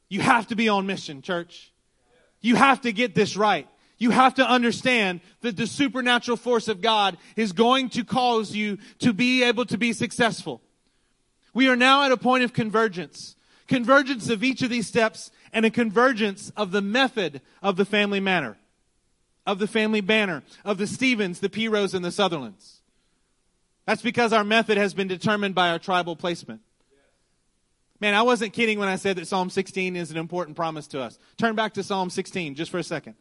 You have to be on mission, church. You have to get this right. You have to understand that the supernatural force of God is going to cause you to be able to be successful. We are now at a point of convergence convergence of each of these steps and a convergence of the method of the family manner, of the family banner, of the Stevens, the Piros, and the Sutherlands. That's because our method has been determined by our tribal placement. Man, I wasn't kidding when I said that Psalm 16 is an important promise to us. Turn back to Psalm 16 just for a second.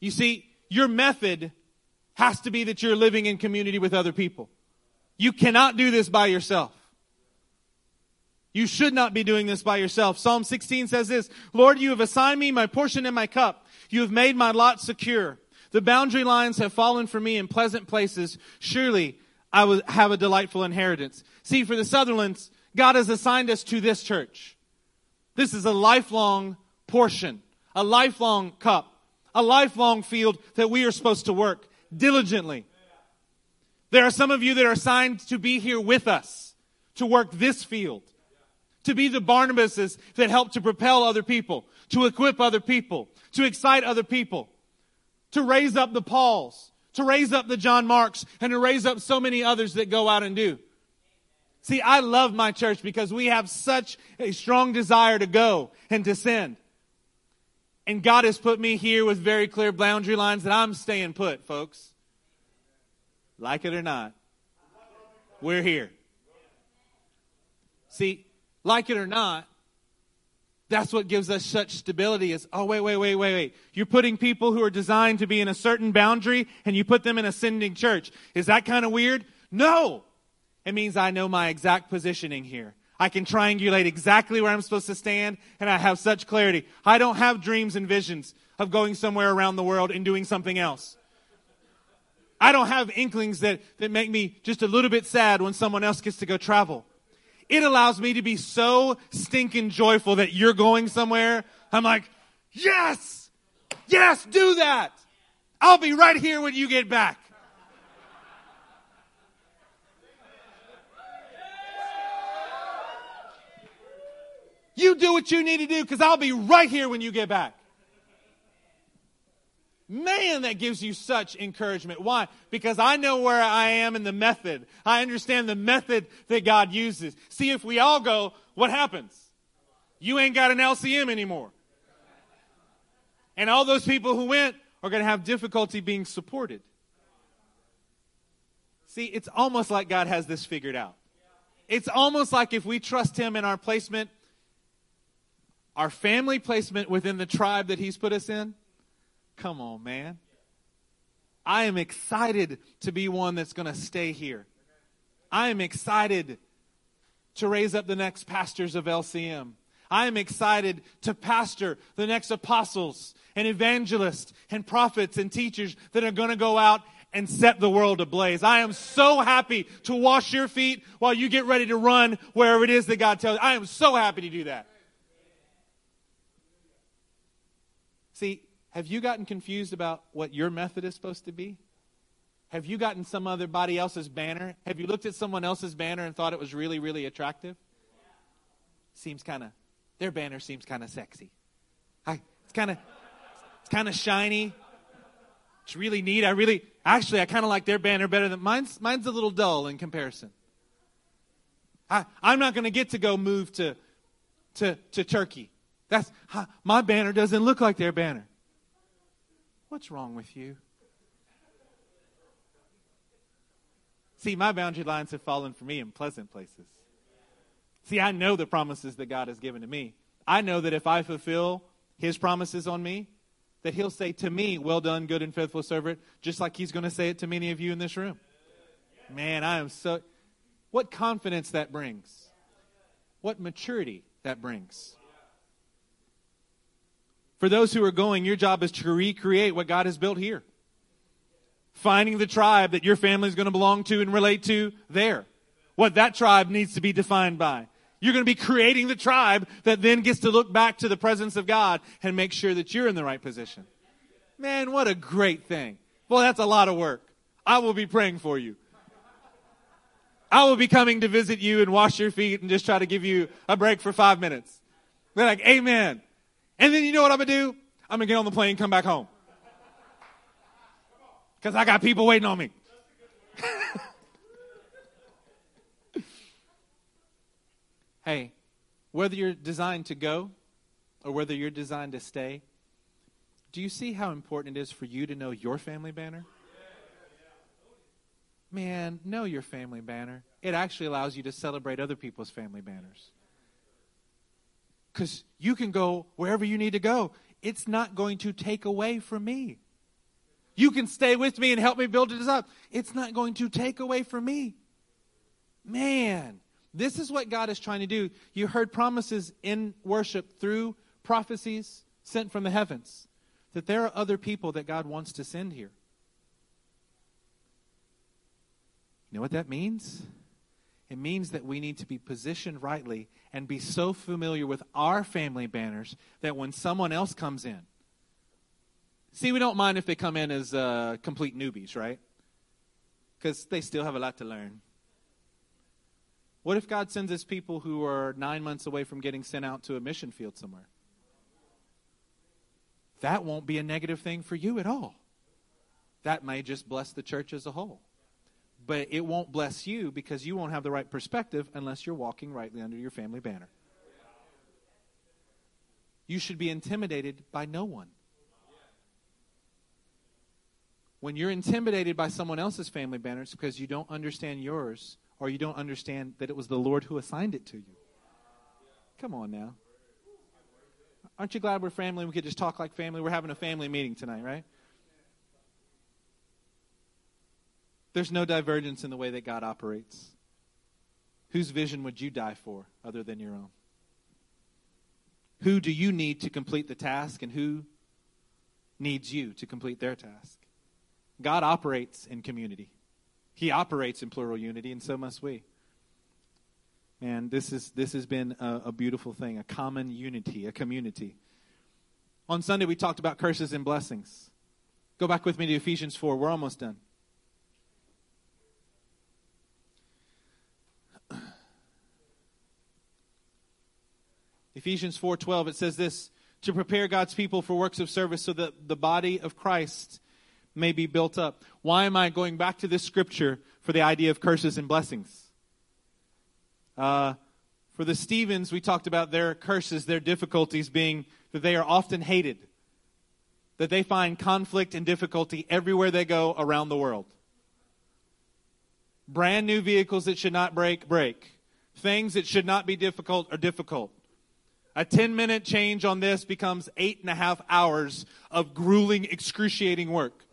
You see, your method has to be that you're living in community with other people. You cannot do this by yourself. You should not be doing this by yourself. Psalm 16 says this, Lord, you have assigned me my portion and my cup. You have made my lot secure. The boundary lines have fallen for me in pleasant places. Surely I will have a delightful inheritance. See, for the Sutherlands, God has assigned us to this church. This is a lifelong portion, a lifelong cup, a lifelong field that we are supposed to work diligently. There are some of you that are assigned to be here with us, to work this field, to be the Barnabases that help to propel other people, to equip other people, to excite other people, to raise up the Pauls, to raise up the John Marks, and to raise up so many others that go out and do. See, I love my church because we have such a strong desire to go and to send. And God has put me here with very clear boundary lines that I'm staying put, folks. Like it or not, we're here. See, like it or not, that's what gives us such stability is, oh, wait, wait, wait, wait, wait. You're putting people who are designed to be in a certain boundary and you put them in a sending church. Is that kind of weird? No. It means I know my exact positioning here. I can triangulate exactly where I'm supposed to stand and I have such clarity. I don't have dreams and visions of going somewhere around the world and doing something else. I don't have inklings that, that make me just a little bit sad when someone else gets to go travel. It allows me to be so stinking joyful that you're going somewhere. I'm like, yes, yes, do that. I'll be right here when you get back. You do what you need to do because I'll be right here when you get back. Man, that gives you such encouragement. Why? Because I know where I am in the method. I understand the method that God uses. See, if we all go, what happens? You ain't got an LCM anymore. And all those people who went are going to have difficulty being supported. See, it's almost like God has this figured out. It's almost like if we trust Him in our placement, our family placement within the tribe that He's put us in, Come on, man. I am excited to be one that's going to stay here. I am excited to raise up the next pastors of LCM. I am excited to pastor the next apostles and evangelists and prophets and teachers that are going to go out and set the world ablaze. I am so happy to wash your feet while you get ready to run wherever it is that God tells you. I am so happy to do that. See, have you gotten confused about what your method is supposed to be? Have you gotten some other body else's banner? Have you looked at someone else's banner and thought it was really, really attractive? Seems kind of, their banner seems kind of sexy. I, it's kind of, it's kind of shiny. It's really neat. I really, actually, I kind of like their banner better than mine's. Mine's a little dull in comparison. I, I'm not going to get to go move to, to, to Turkey. That's my banner doesn't look like their banner. What's wrong with you? See, my boundary lines have fallen for me in pleasant places. See, I know the promises that God has given to me. I know that if I fulfill his promises on me, that he'll say to me, Well done, good and faithful servant, just like he's going to say it to many of you in this room. Man, I am so. What confidence that brings. What maturity that brings. For those who are going, your job is to recreate what God has built here. Finding the tribe that your family is going to belong to and relate to there. What that tribe needs to be defined by. You're going to be creating the tribe that then gets to look back to the presence of God and make sure that you're in the right position. Man, what a great thing. Well, that's a lot of work. I will be praying for you. I will be coming to visit you and wash your feet and just try to give you a break for five minutes. They're like, Amen. And then you know what I'm going to do? I'm going to get on the plane and come back home. Because I got people waiting on me. [LAUGHS] hey, whether you're designed to go or whether you're designed to stay, do you see how important it is for you to know your family banner? Man, know your family banner. It actually allows you to celebrate other people's family banners because you can go wherever you need to go. It's not going to take away from me. You can stay with me and help me build this up. It's not going to take away from me. Man, this is what God is trying to do. You heard promises in worship through prophecies sent from the heavens that there are other people that God wants to send here. You know what that means? It means that we need to be positioned rightly and be so familiar with our family banners that when someone else comes in, see, we don't mind if they come in as uh, complete newbies, right? Because they still have a lot to learn. What if God sends us people who are nine months away from getting sent out to a mission field somewhere? That won't be a negative thing for you at all. That may just bless the church as a whole but it won't bless you because you won't have the right perspective unless you're walking rightly under your family banner. You should be intimidated by no one. When you're intimidated by someone else's family banner, it's because you don't understand yours or you don't understand that it was the Lord who assigned it to you. Come on now. Aren't you glad we're family? We could just talk like family. We're having a family meeting tonight, right? There's no divergence in the way that God operates. Whose vision would you die for other than your own? Who do you need to complete the task, and who needs you to complete their task? God operates in community. He operates in plural unity, and so must we. And this is this has been a, a beautiful thing, a common unity, a community. On Sunday we talked about curses and blessings. Go back with me to Ephesians 4. We're almost done. Ephesians 4:12 it says this, to prepare God's people for works of service so that the body of Christ may be built up. Why am I going back to this scripture for the idea of curses and blessings? Uh, for the Stevens, we talked about their curses, their difficulties being that they are often hated, that they find conflict and difficulty everywhere they go around the world. Brand new vehicles that should not break, break. Things that should not be difficult are difficult. A 10 minute change on this becomes eight and a half hours of grueling, excruciating work.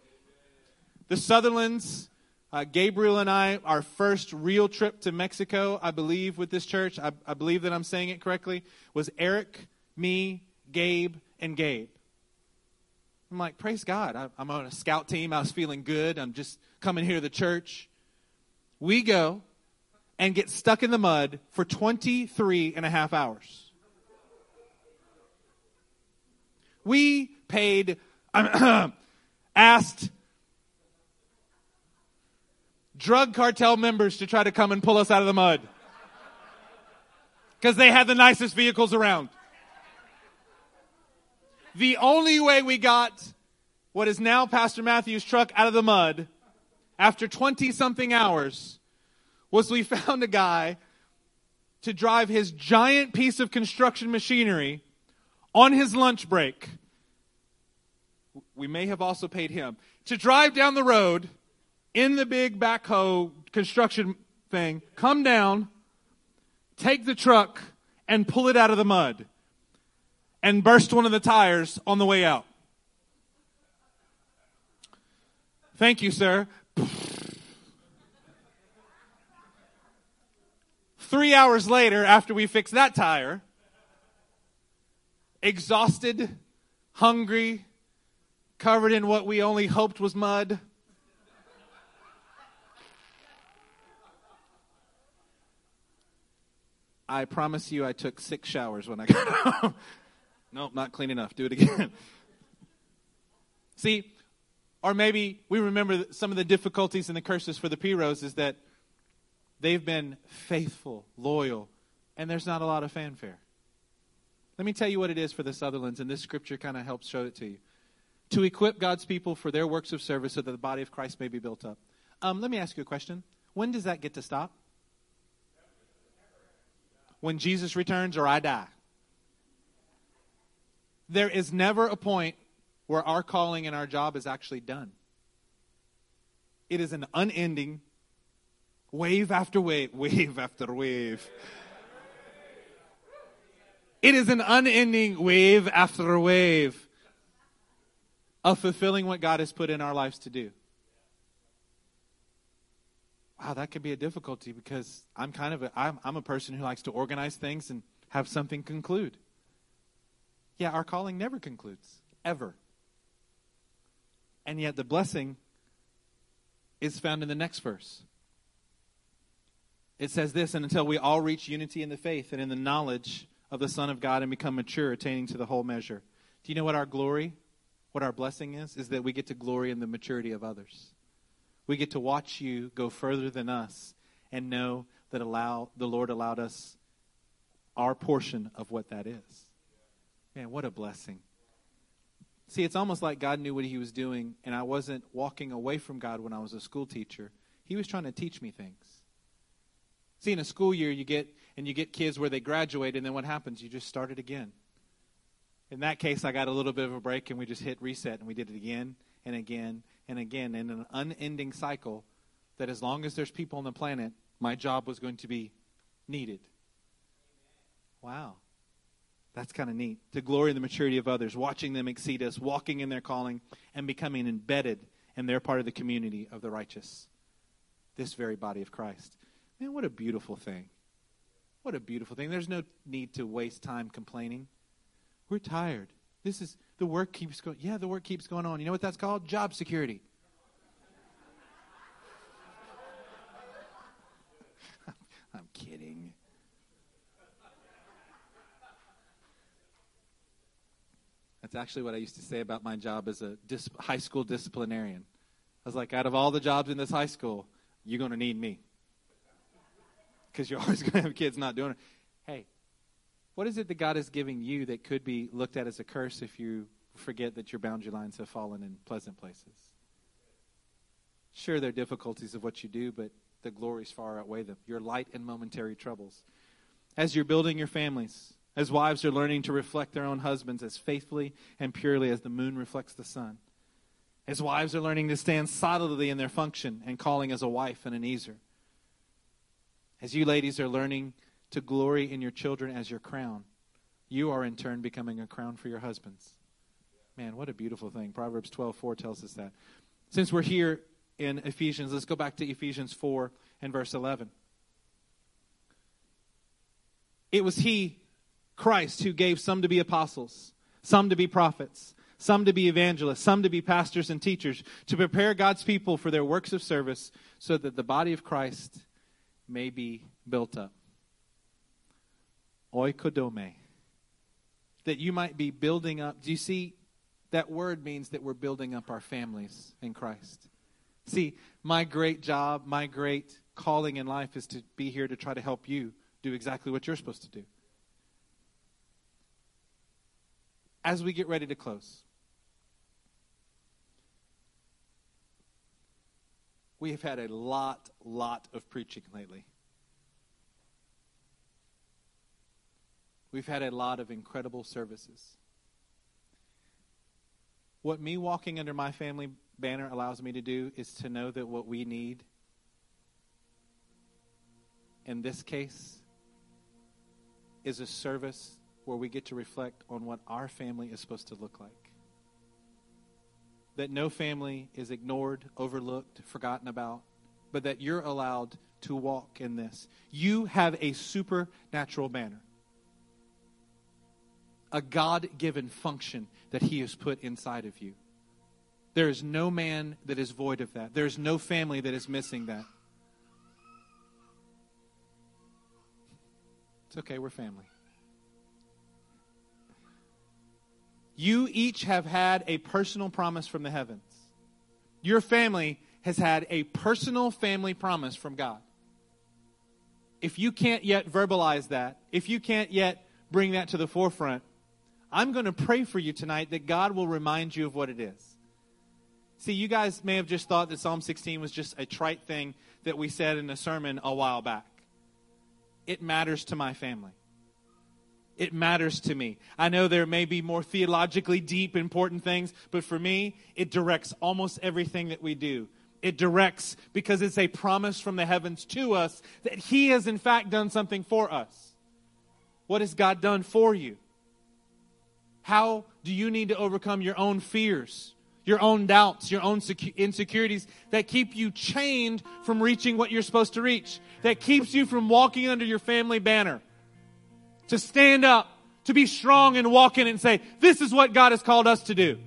The Sutherlands, Uh, Gabriel and I, our first real trip to Mexico, I believe, with this church, I, I believe that I'm saying it correctly, was Eric, me, Gabe, and Gabe. I'm like, praise God. I, I'm on a scout team. I was feeling good. I'm just coming here to the church. We go and get stuck in the mud for 23 and a half hours. We paid, um, [CLEARS THROAT] asked drug cartel members to try to come and pull us out of the mud. Because they had the nicest vehicles around. The only way we got what is now Pastor Matthew's truck out of the mud after 20 something hours was we [LAUGHS] found a guy to drive his giant piece of construction machinery on his lunch break. We may have also paid him to drive down the road in the big backhoe construction thing, come down, take the truck, and pull it out of the mud and burst one of the tires on the way out. Thank you, sir. Three hours later, after we fixed that tire, exhausted, hungry, covered in what we only hoped was mud. I promise you, I took six showers when I got [LAUGHS] home. nope, not clean enough. Do it again. [LAUGHS] See, or maybe we remember some of the difficulties and the curses for the Piros is that they've been faithful, loyal, and there's not a lot of fanfare. Let me tell you what it is for the Sutherlands, and this scripture kind of helps show it to you. To equip God's people for their works of service so that the body of Christ may be built up. Um, let me ask you a question. When does that get to stop? when Jesus returns or I die. There is never a point where our calling and our job is actually done. It is an unending wave after wave, [LAUGHS] wave after wave. It is an unending wave after wave of fulfilling what God has put in our lives to do wow, that could be a difficulty because I'm kind of a, I'm, I'm a person who likes to organize things and have something conclude. Yeah, our calling never concludes, ever. And yet the blessing is found in the next verse. It says this, and until we all reach unity in the faith and in the knowledge of the Son of God and become mature, attaining to the whole measure. Do you know what our glory, what our blessing is? Is that we get to glory in the maturity of others. We get to watch you go further than us and know that allow the Lord allowed us our portion of what that is. Man, what a blessing. See, it's almost like God knew what he was doing, and I wasn't walking away from God when I was a school teacher. He was trying to teach me things. See, in a school year, you get and you get kids where they graduate, and then what happens? You just start it again. In that case, I got a little bit of a break, and we just hit reset, and we did it again and again and again in an unending cycle that as long as there's people on the planet, my job was going to be needed. Wow. That's kind of neat. To glory in the maturity of others, watching them exceed us, walking in their calling, and becoming embedded in their part of the community of the righteous. This very body of Christ. Man, what a beautiful thing. What a beautiful thing. There's no need to waste time complaining. We're tired. This is the work keeps going. Yeah, the work keeps going on. You know what that's called? Job security. [LAUGHS] I'm kidding. That's actually what I used to say about my job as a dis- high school disciplinarian. I was like, out of all the jobs in this high school, you're going to need me. Because you're [LAUGHS] always going to have kids not doing it. Hey, what is it that God is giving you that could be looked at as a curse if you forget that your boundary lines have fallen in pleasant places? Sure, there are difficulties of what you do, but the glories far outweigh them. Your light and momentary troubles. As you're building your families, as wives are learning to reflect their own husbands as faithfully and purely as the moon reflects the sun. As wives are learning to stand solidly in their function and calling as a wife and an ezer. As you ladies are learning to glory in your children as your crown, you are in turn becoming a crown for your husbands. Man, what a beautiful thing. Proverbs 12:4 tells us that. Since we're here in Ephesians. Let's go back to Ephesians 4 and verse 11. It was He, Christ, who gave some to be apostles, some to be prophets, some to be evangelists, some to be pastors and teachers, to prepare God's people for their works of service so that the body of Christ may be built up. Oikodome. That you might be building up. Do you see? That word means that we're building up our families in Christ. See, my great job, my great calling in life is to be here to try to help you do exactly what you're supposed to do. As we get ready to close, we have had a lot, lot of preaching lately. We've had a lot of incredible services. What me walking under my family banner allows me to do is to know that what we need in this case is a service where we get to reflect on what our family is supposed to look like. That no family is ignored, overlooked, forgotten about, but that you're allowed to walk in this. You have a supernatural manner, a God given function that He has put inside of you. There is no man that is void of that. There is no family that is missing that. It's okay, we're family. You each have had a personal promise from the heavens. Your family has had a personal family promise from God. If you can't yet verbalize that, if you can't yet bring that to the forefront, I'm going to pray for you tonight that God will remind you of what it is. See, you guys may have just thought that Psalm 16 was just a trite thing that we said in a sermon a while back. It matters to my family. It matters to me. I know there may be more theologically deep, important things, but for me, it directs almost everything that we do. It directs because it's a promise from the heavens to us that He has, in fact, done something for us. What has God done for you? How do you need to overcome your own fears? your own doubts, your own insecurities that keep you chained from reaching what you're supposed to reach, that keeps you from walking under your family banner. To stand up, to be strong and walk in and say, This is what God has called us to do.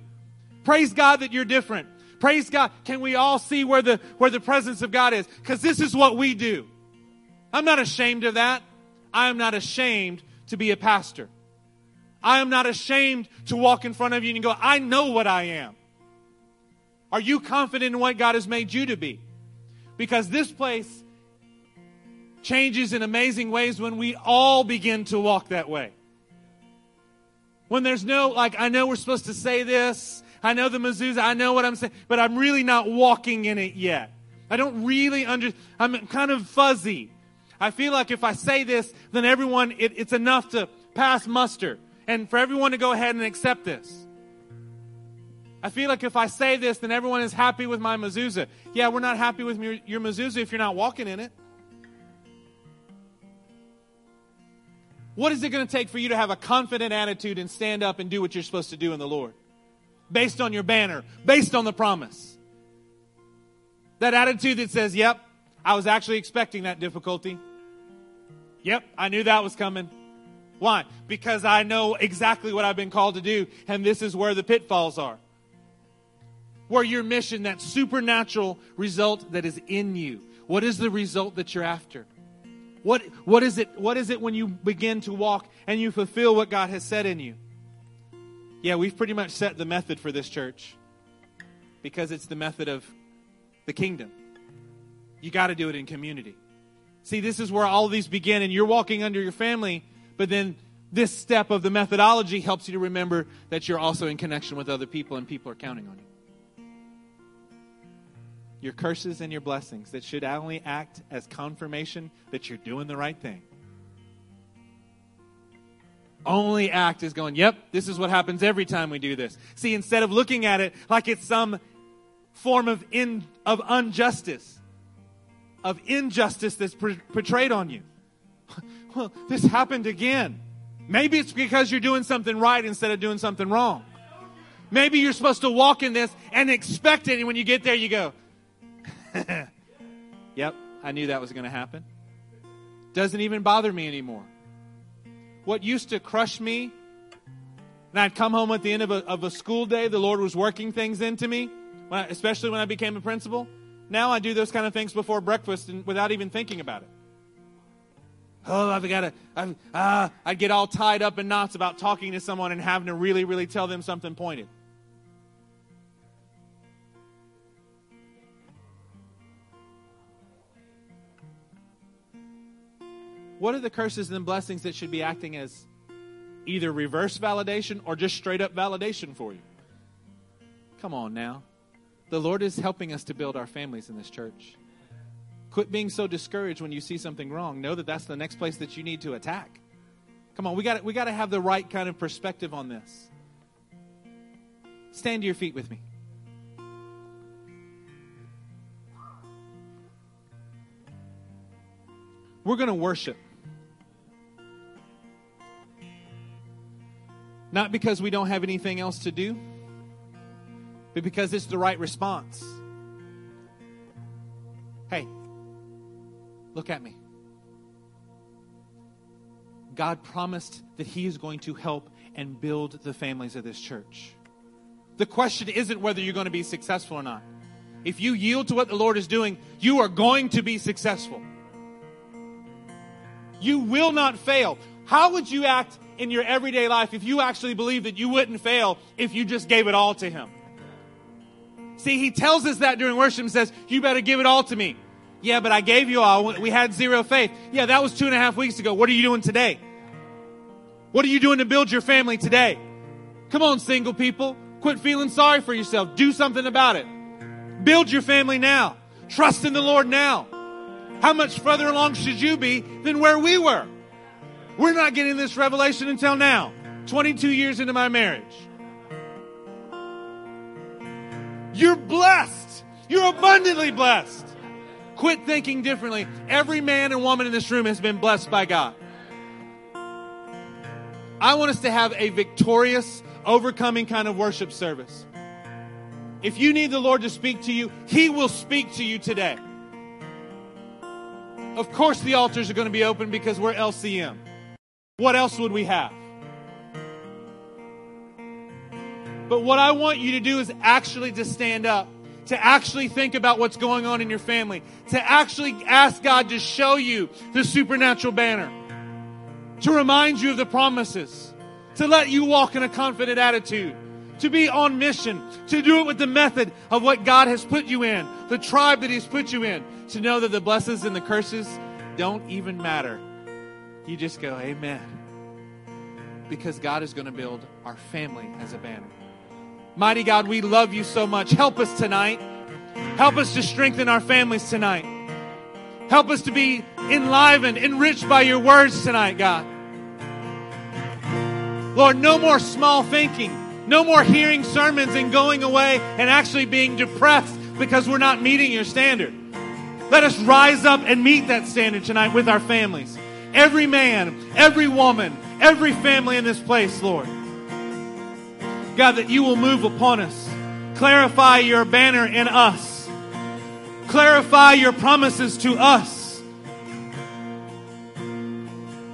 Praise God that you're different. Praise God. Can we all see where the, where the presence of God is? Because this is what we do. I'm not ashamed of that. I am not ashamed to be a pastor. I am not ashamed to walk in front of you and go, I know what I am. Are you confident in what God has made you to be? Because this place changes in amazing ways when we all begin to walk that way. When there's no, like, I know we're supposed to say this, I know the mezuzah, I know what I'm saying, but I'm really not walking in it yet. I don't really under, I'm kind of fuzzy. I feel like if I say this, then everyone, it, it's enough to pass muster and for everyone to go ahead and accept this. I feel like if I say this, then everyone is happy with my mezuzah. Yeah, we're not happy with your, your mezuzah if you're not walking in it. What is it going to take for you to have a confident attitude and stand up and do what you're supposed to do in the Lord? Based on your banner, based on the promise. That attitude that says, yep, I was actually expecting that difficulty. Yep, I knew that was coming. Why? Because I know exactly what I've been called to do, and this is where the pitfalls are where your mission, that supernatural result that is in you. What is the result that you're after? What, what, is it, what is it when you begin to walk and you fulfill what God has said in you? Yeah, we've pretty much set the method for this church because it's the method of the kingdom. You got to do it in community. See, this is where all these begin, and you're walking under your family, but then this step of the methodology helps you to remember that you're also in connection with other people and people are counting on you your curses and your blessings that should only act as confirmation that you're doing the right thing. Only act as going, yep, this is what happens every time we do this. See, instead of looking at it like it's some form of, in, of injustice, of injustice that's portrayed on you. [LAUGHS] well, this happened again. Maybe it's because you're doing something right instead of doing something wrong. Maybe you're supposed to walk in this and expect it, and when you get there, you go, [LAUGHS] yep, I knew that was going to happen. Doesn't even bother me anymore. What used to crush me, and I'd come home at the end of a, of a school day, the Lord was working things into me, when I, especially when I became a principal. Now I do those kind of things before breakfast and without even thinking about it. Oh, I've got to, I've, ah, I'd get all tied up in knots about talking to someone and having to really, really tell them something pointed. What are the curses and blessings that should be acting as either reverse validation or just straight up validation for you? Come on now. The Lord is helping us to build our families in this church. Quit being so discouraged when you see something wrong. Know that that's the next place that you need to attack. Come on, we got we got to have the right kind of perspective on this. Stand to your feet with me. We're going to worship. Not because we don't have anything else to do, but because it's the right response. Hey, look at me. God promised that He is going to help and build the families of this church. The question isn't whether you're going to be successful or not. If you yield to what the Lord is doing, you are going to be successful. You will not fail. How would you act in your everyday life if you actually believe that you wouldn't fail if you just gave it all to Him? See, He tells us that during worship and says, You better give it all to me. Yeah, but I gave you all. We had zero faith. Yeah, that was two and a half weeks ago. What are you doing today? What are you doing to build your family today? Come on, single people. Quit feeling sorry for yourself. Do something about it. Build your family now. Trust in the Lord now. How much further along should you be than where we were? We're not getting this revelation until now, 22 years into my marriage. You're blessed. You're abundantly blessed. Quit thinking differently. Every man and woman in this room has been blessed by God. I want us to have a victorious, overcoming kind of worship service. If you need the Lord to speak to you, He will speak to you today. Of course, the altars are going to be open because we're LCM. What else would we have? But what I want you to do is actually to stand up, to actually think about what's going on in your family, to actually ask God to show you the supernatural banner, to remind you of the promises, to let you walk in a confident attitude, to be on mission, to do it with the method of what God has put you in, the tribe that He's put you in, to know that the blessings and the curses don't even matter. You just go, Amen. Because God is going to build our family as a banner. Mighty God, we love you so much. Help us tonight. Help us to strengthen our families tonight. Help us to be enlivened, enriched by your words tonight, God. Lord, no more small thinking. No more hearing sermons and going away and actually being depressed because we're not meeting your standard. Let us rise up and meet that standard tonight with our families. Every man, every woman, every family in this place, Lord. God, that you will move upon us. Clarify your banner in us. Clarify your promises to us.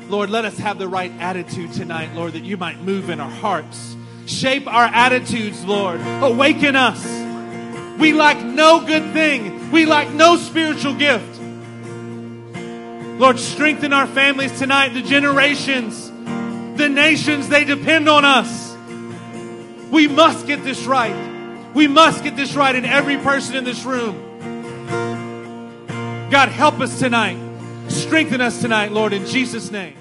Lord, let us have the right attitude tonight, Lord, that you might move in our hearts. Shape our attitudes, Lord. Awaken us. We lack no good thing. We lack no spiritual gift. Lord, strengthen our families tonight, the generations, the nations, they depend on us. We must get this right. We must get this right in every person in this room. God, help us tonight. Strengthen us tonight, Lord, in Jesus' name.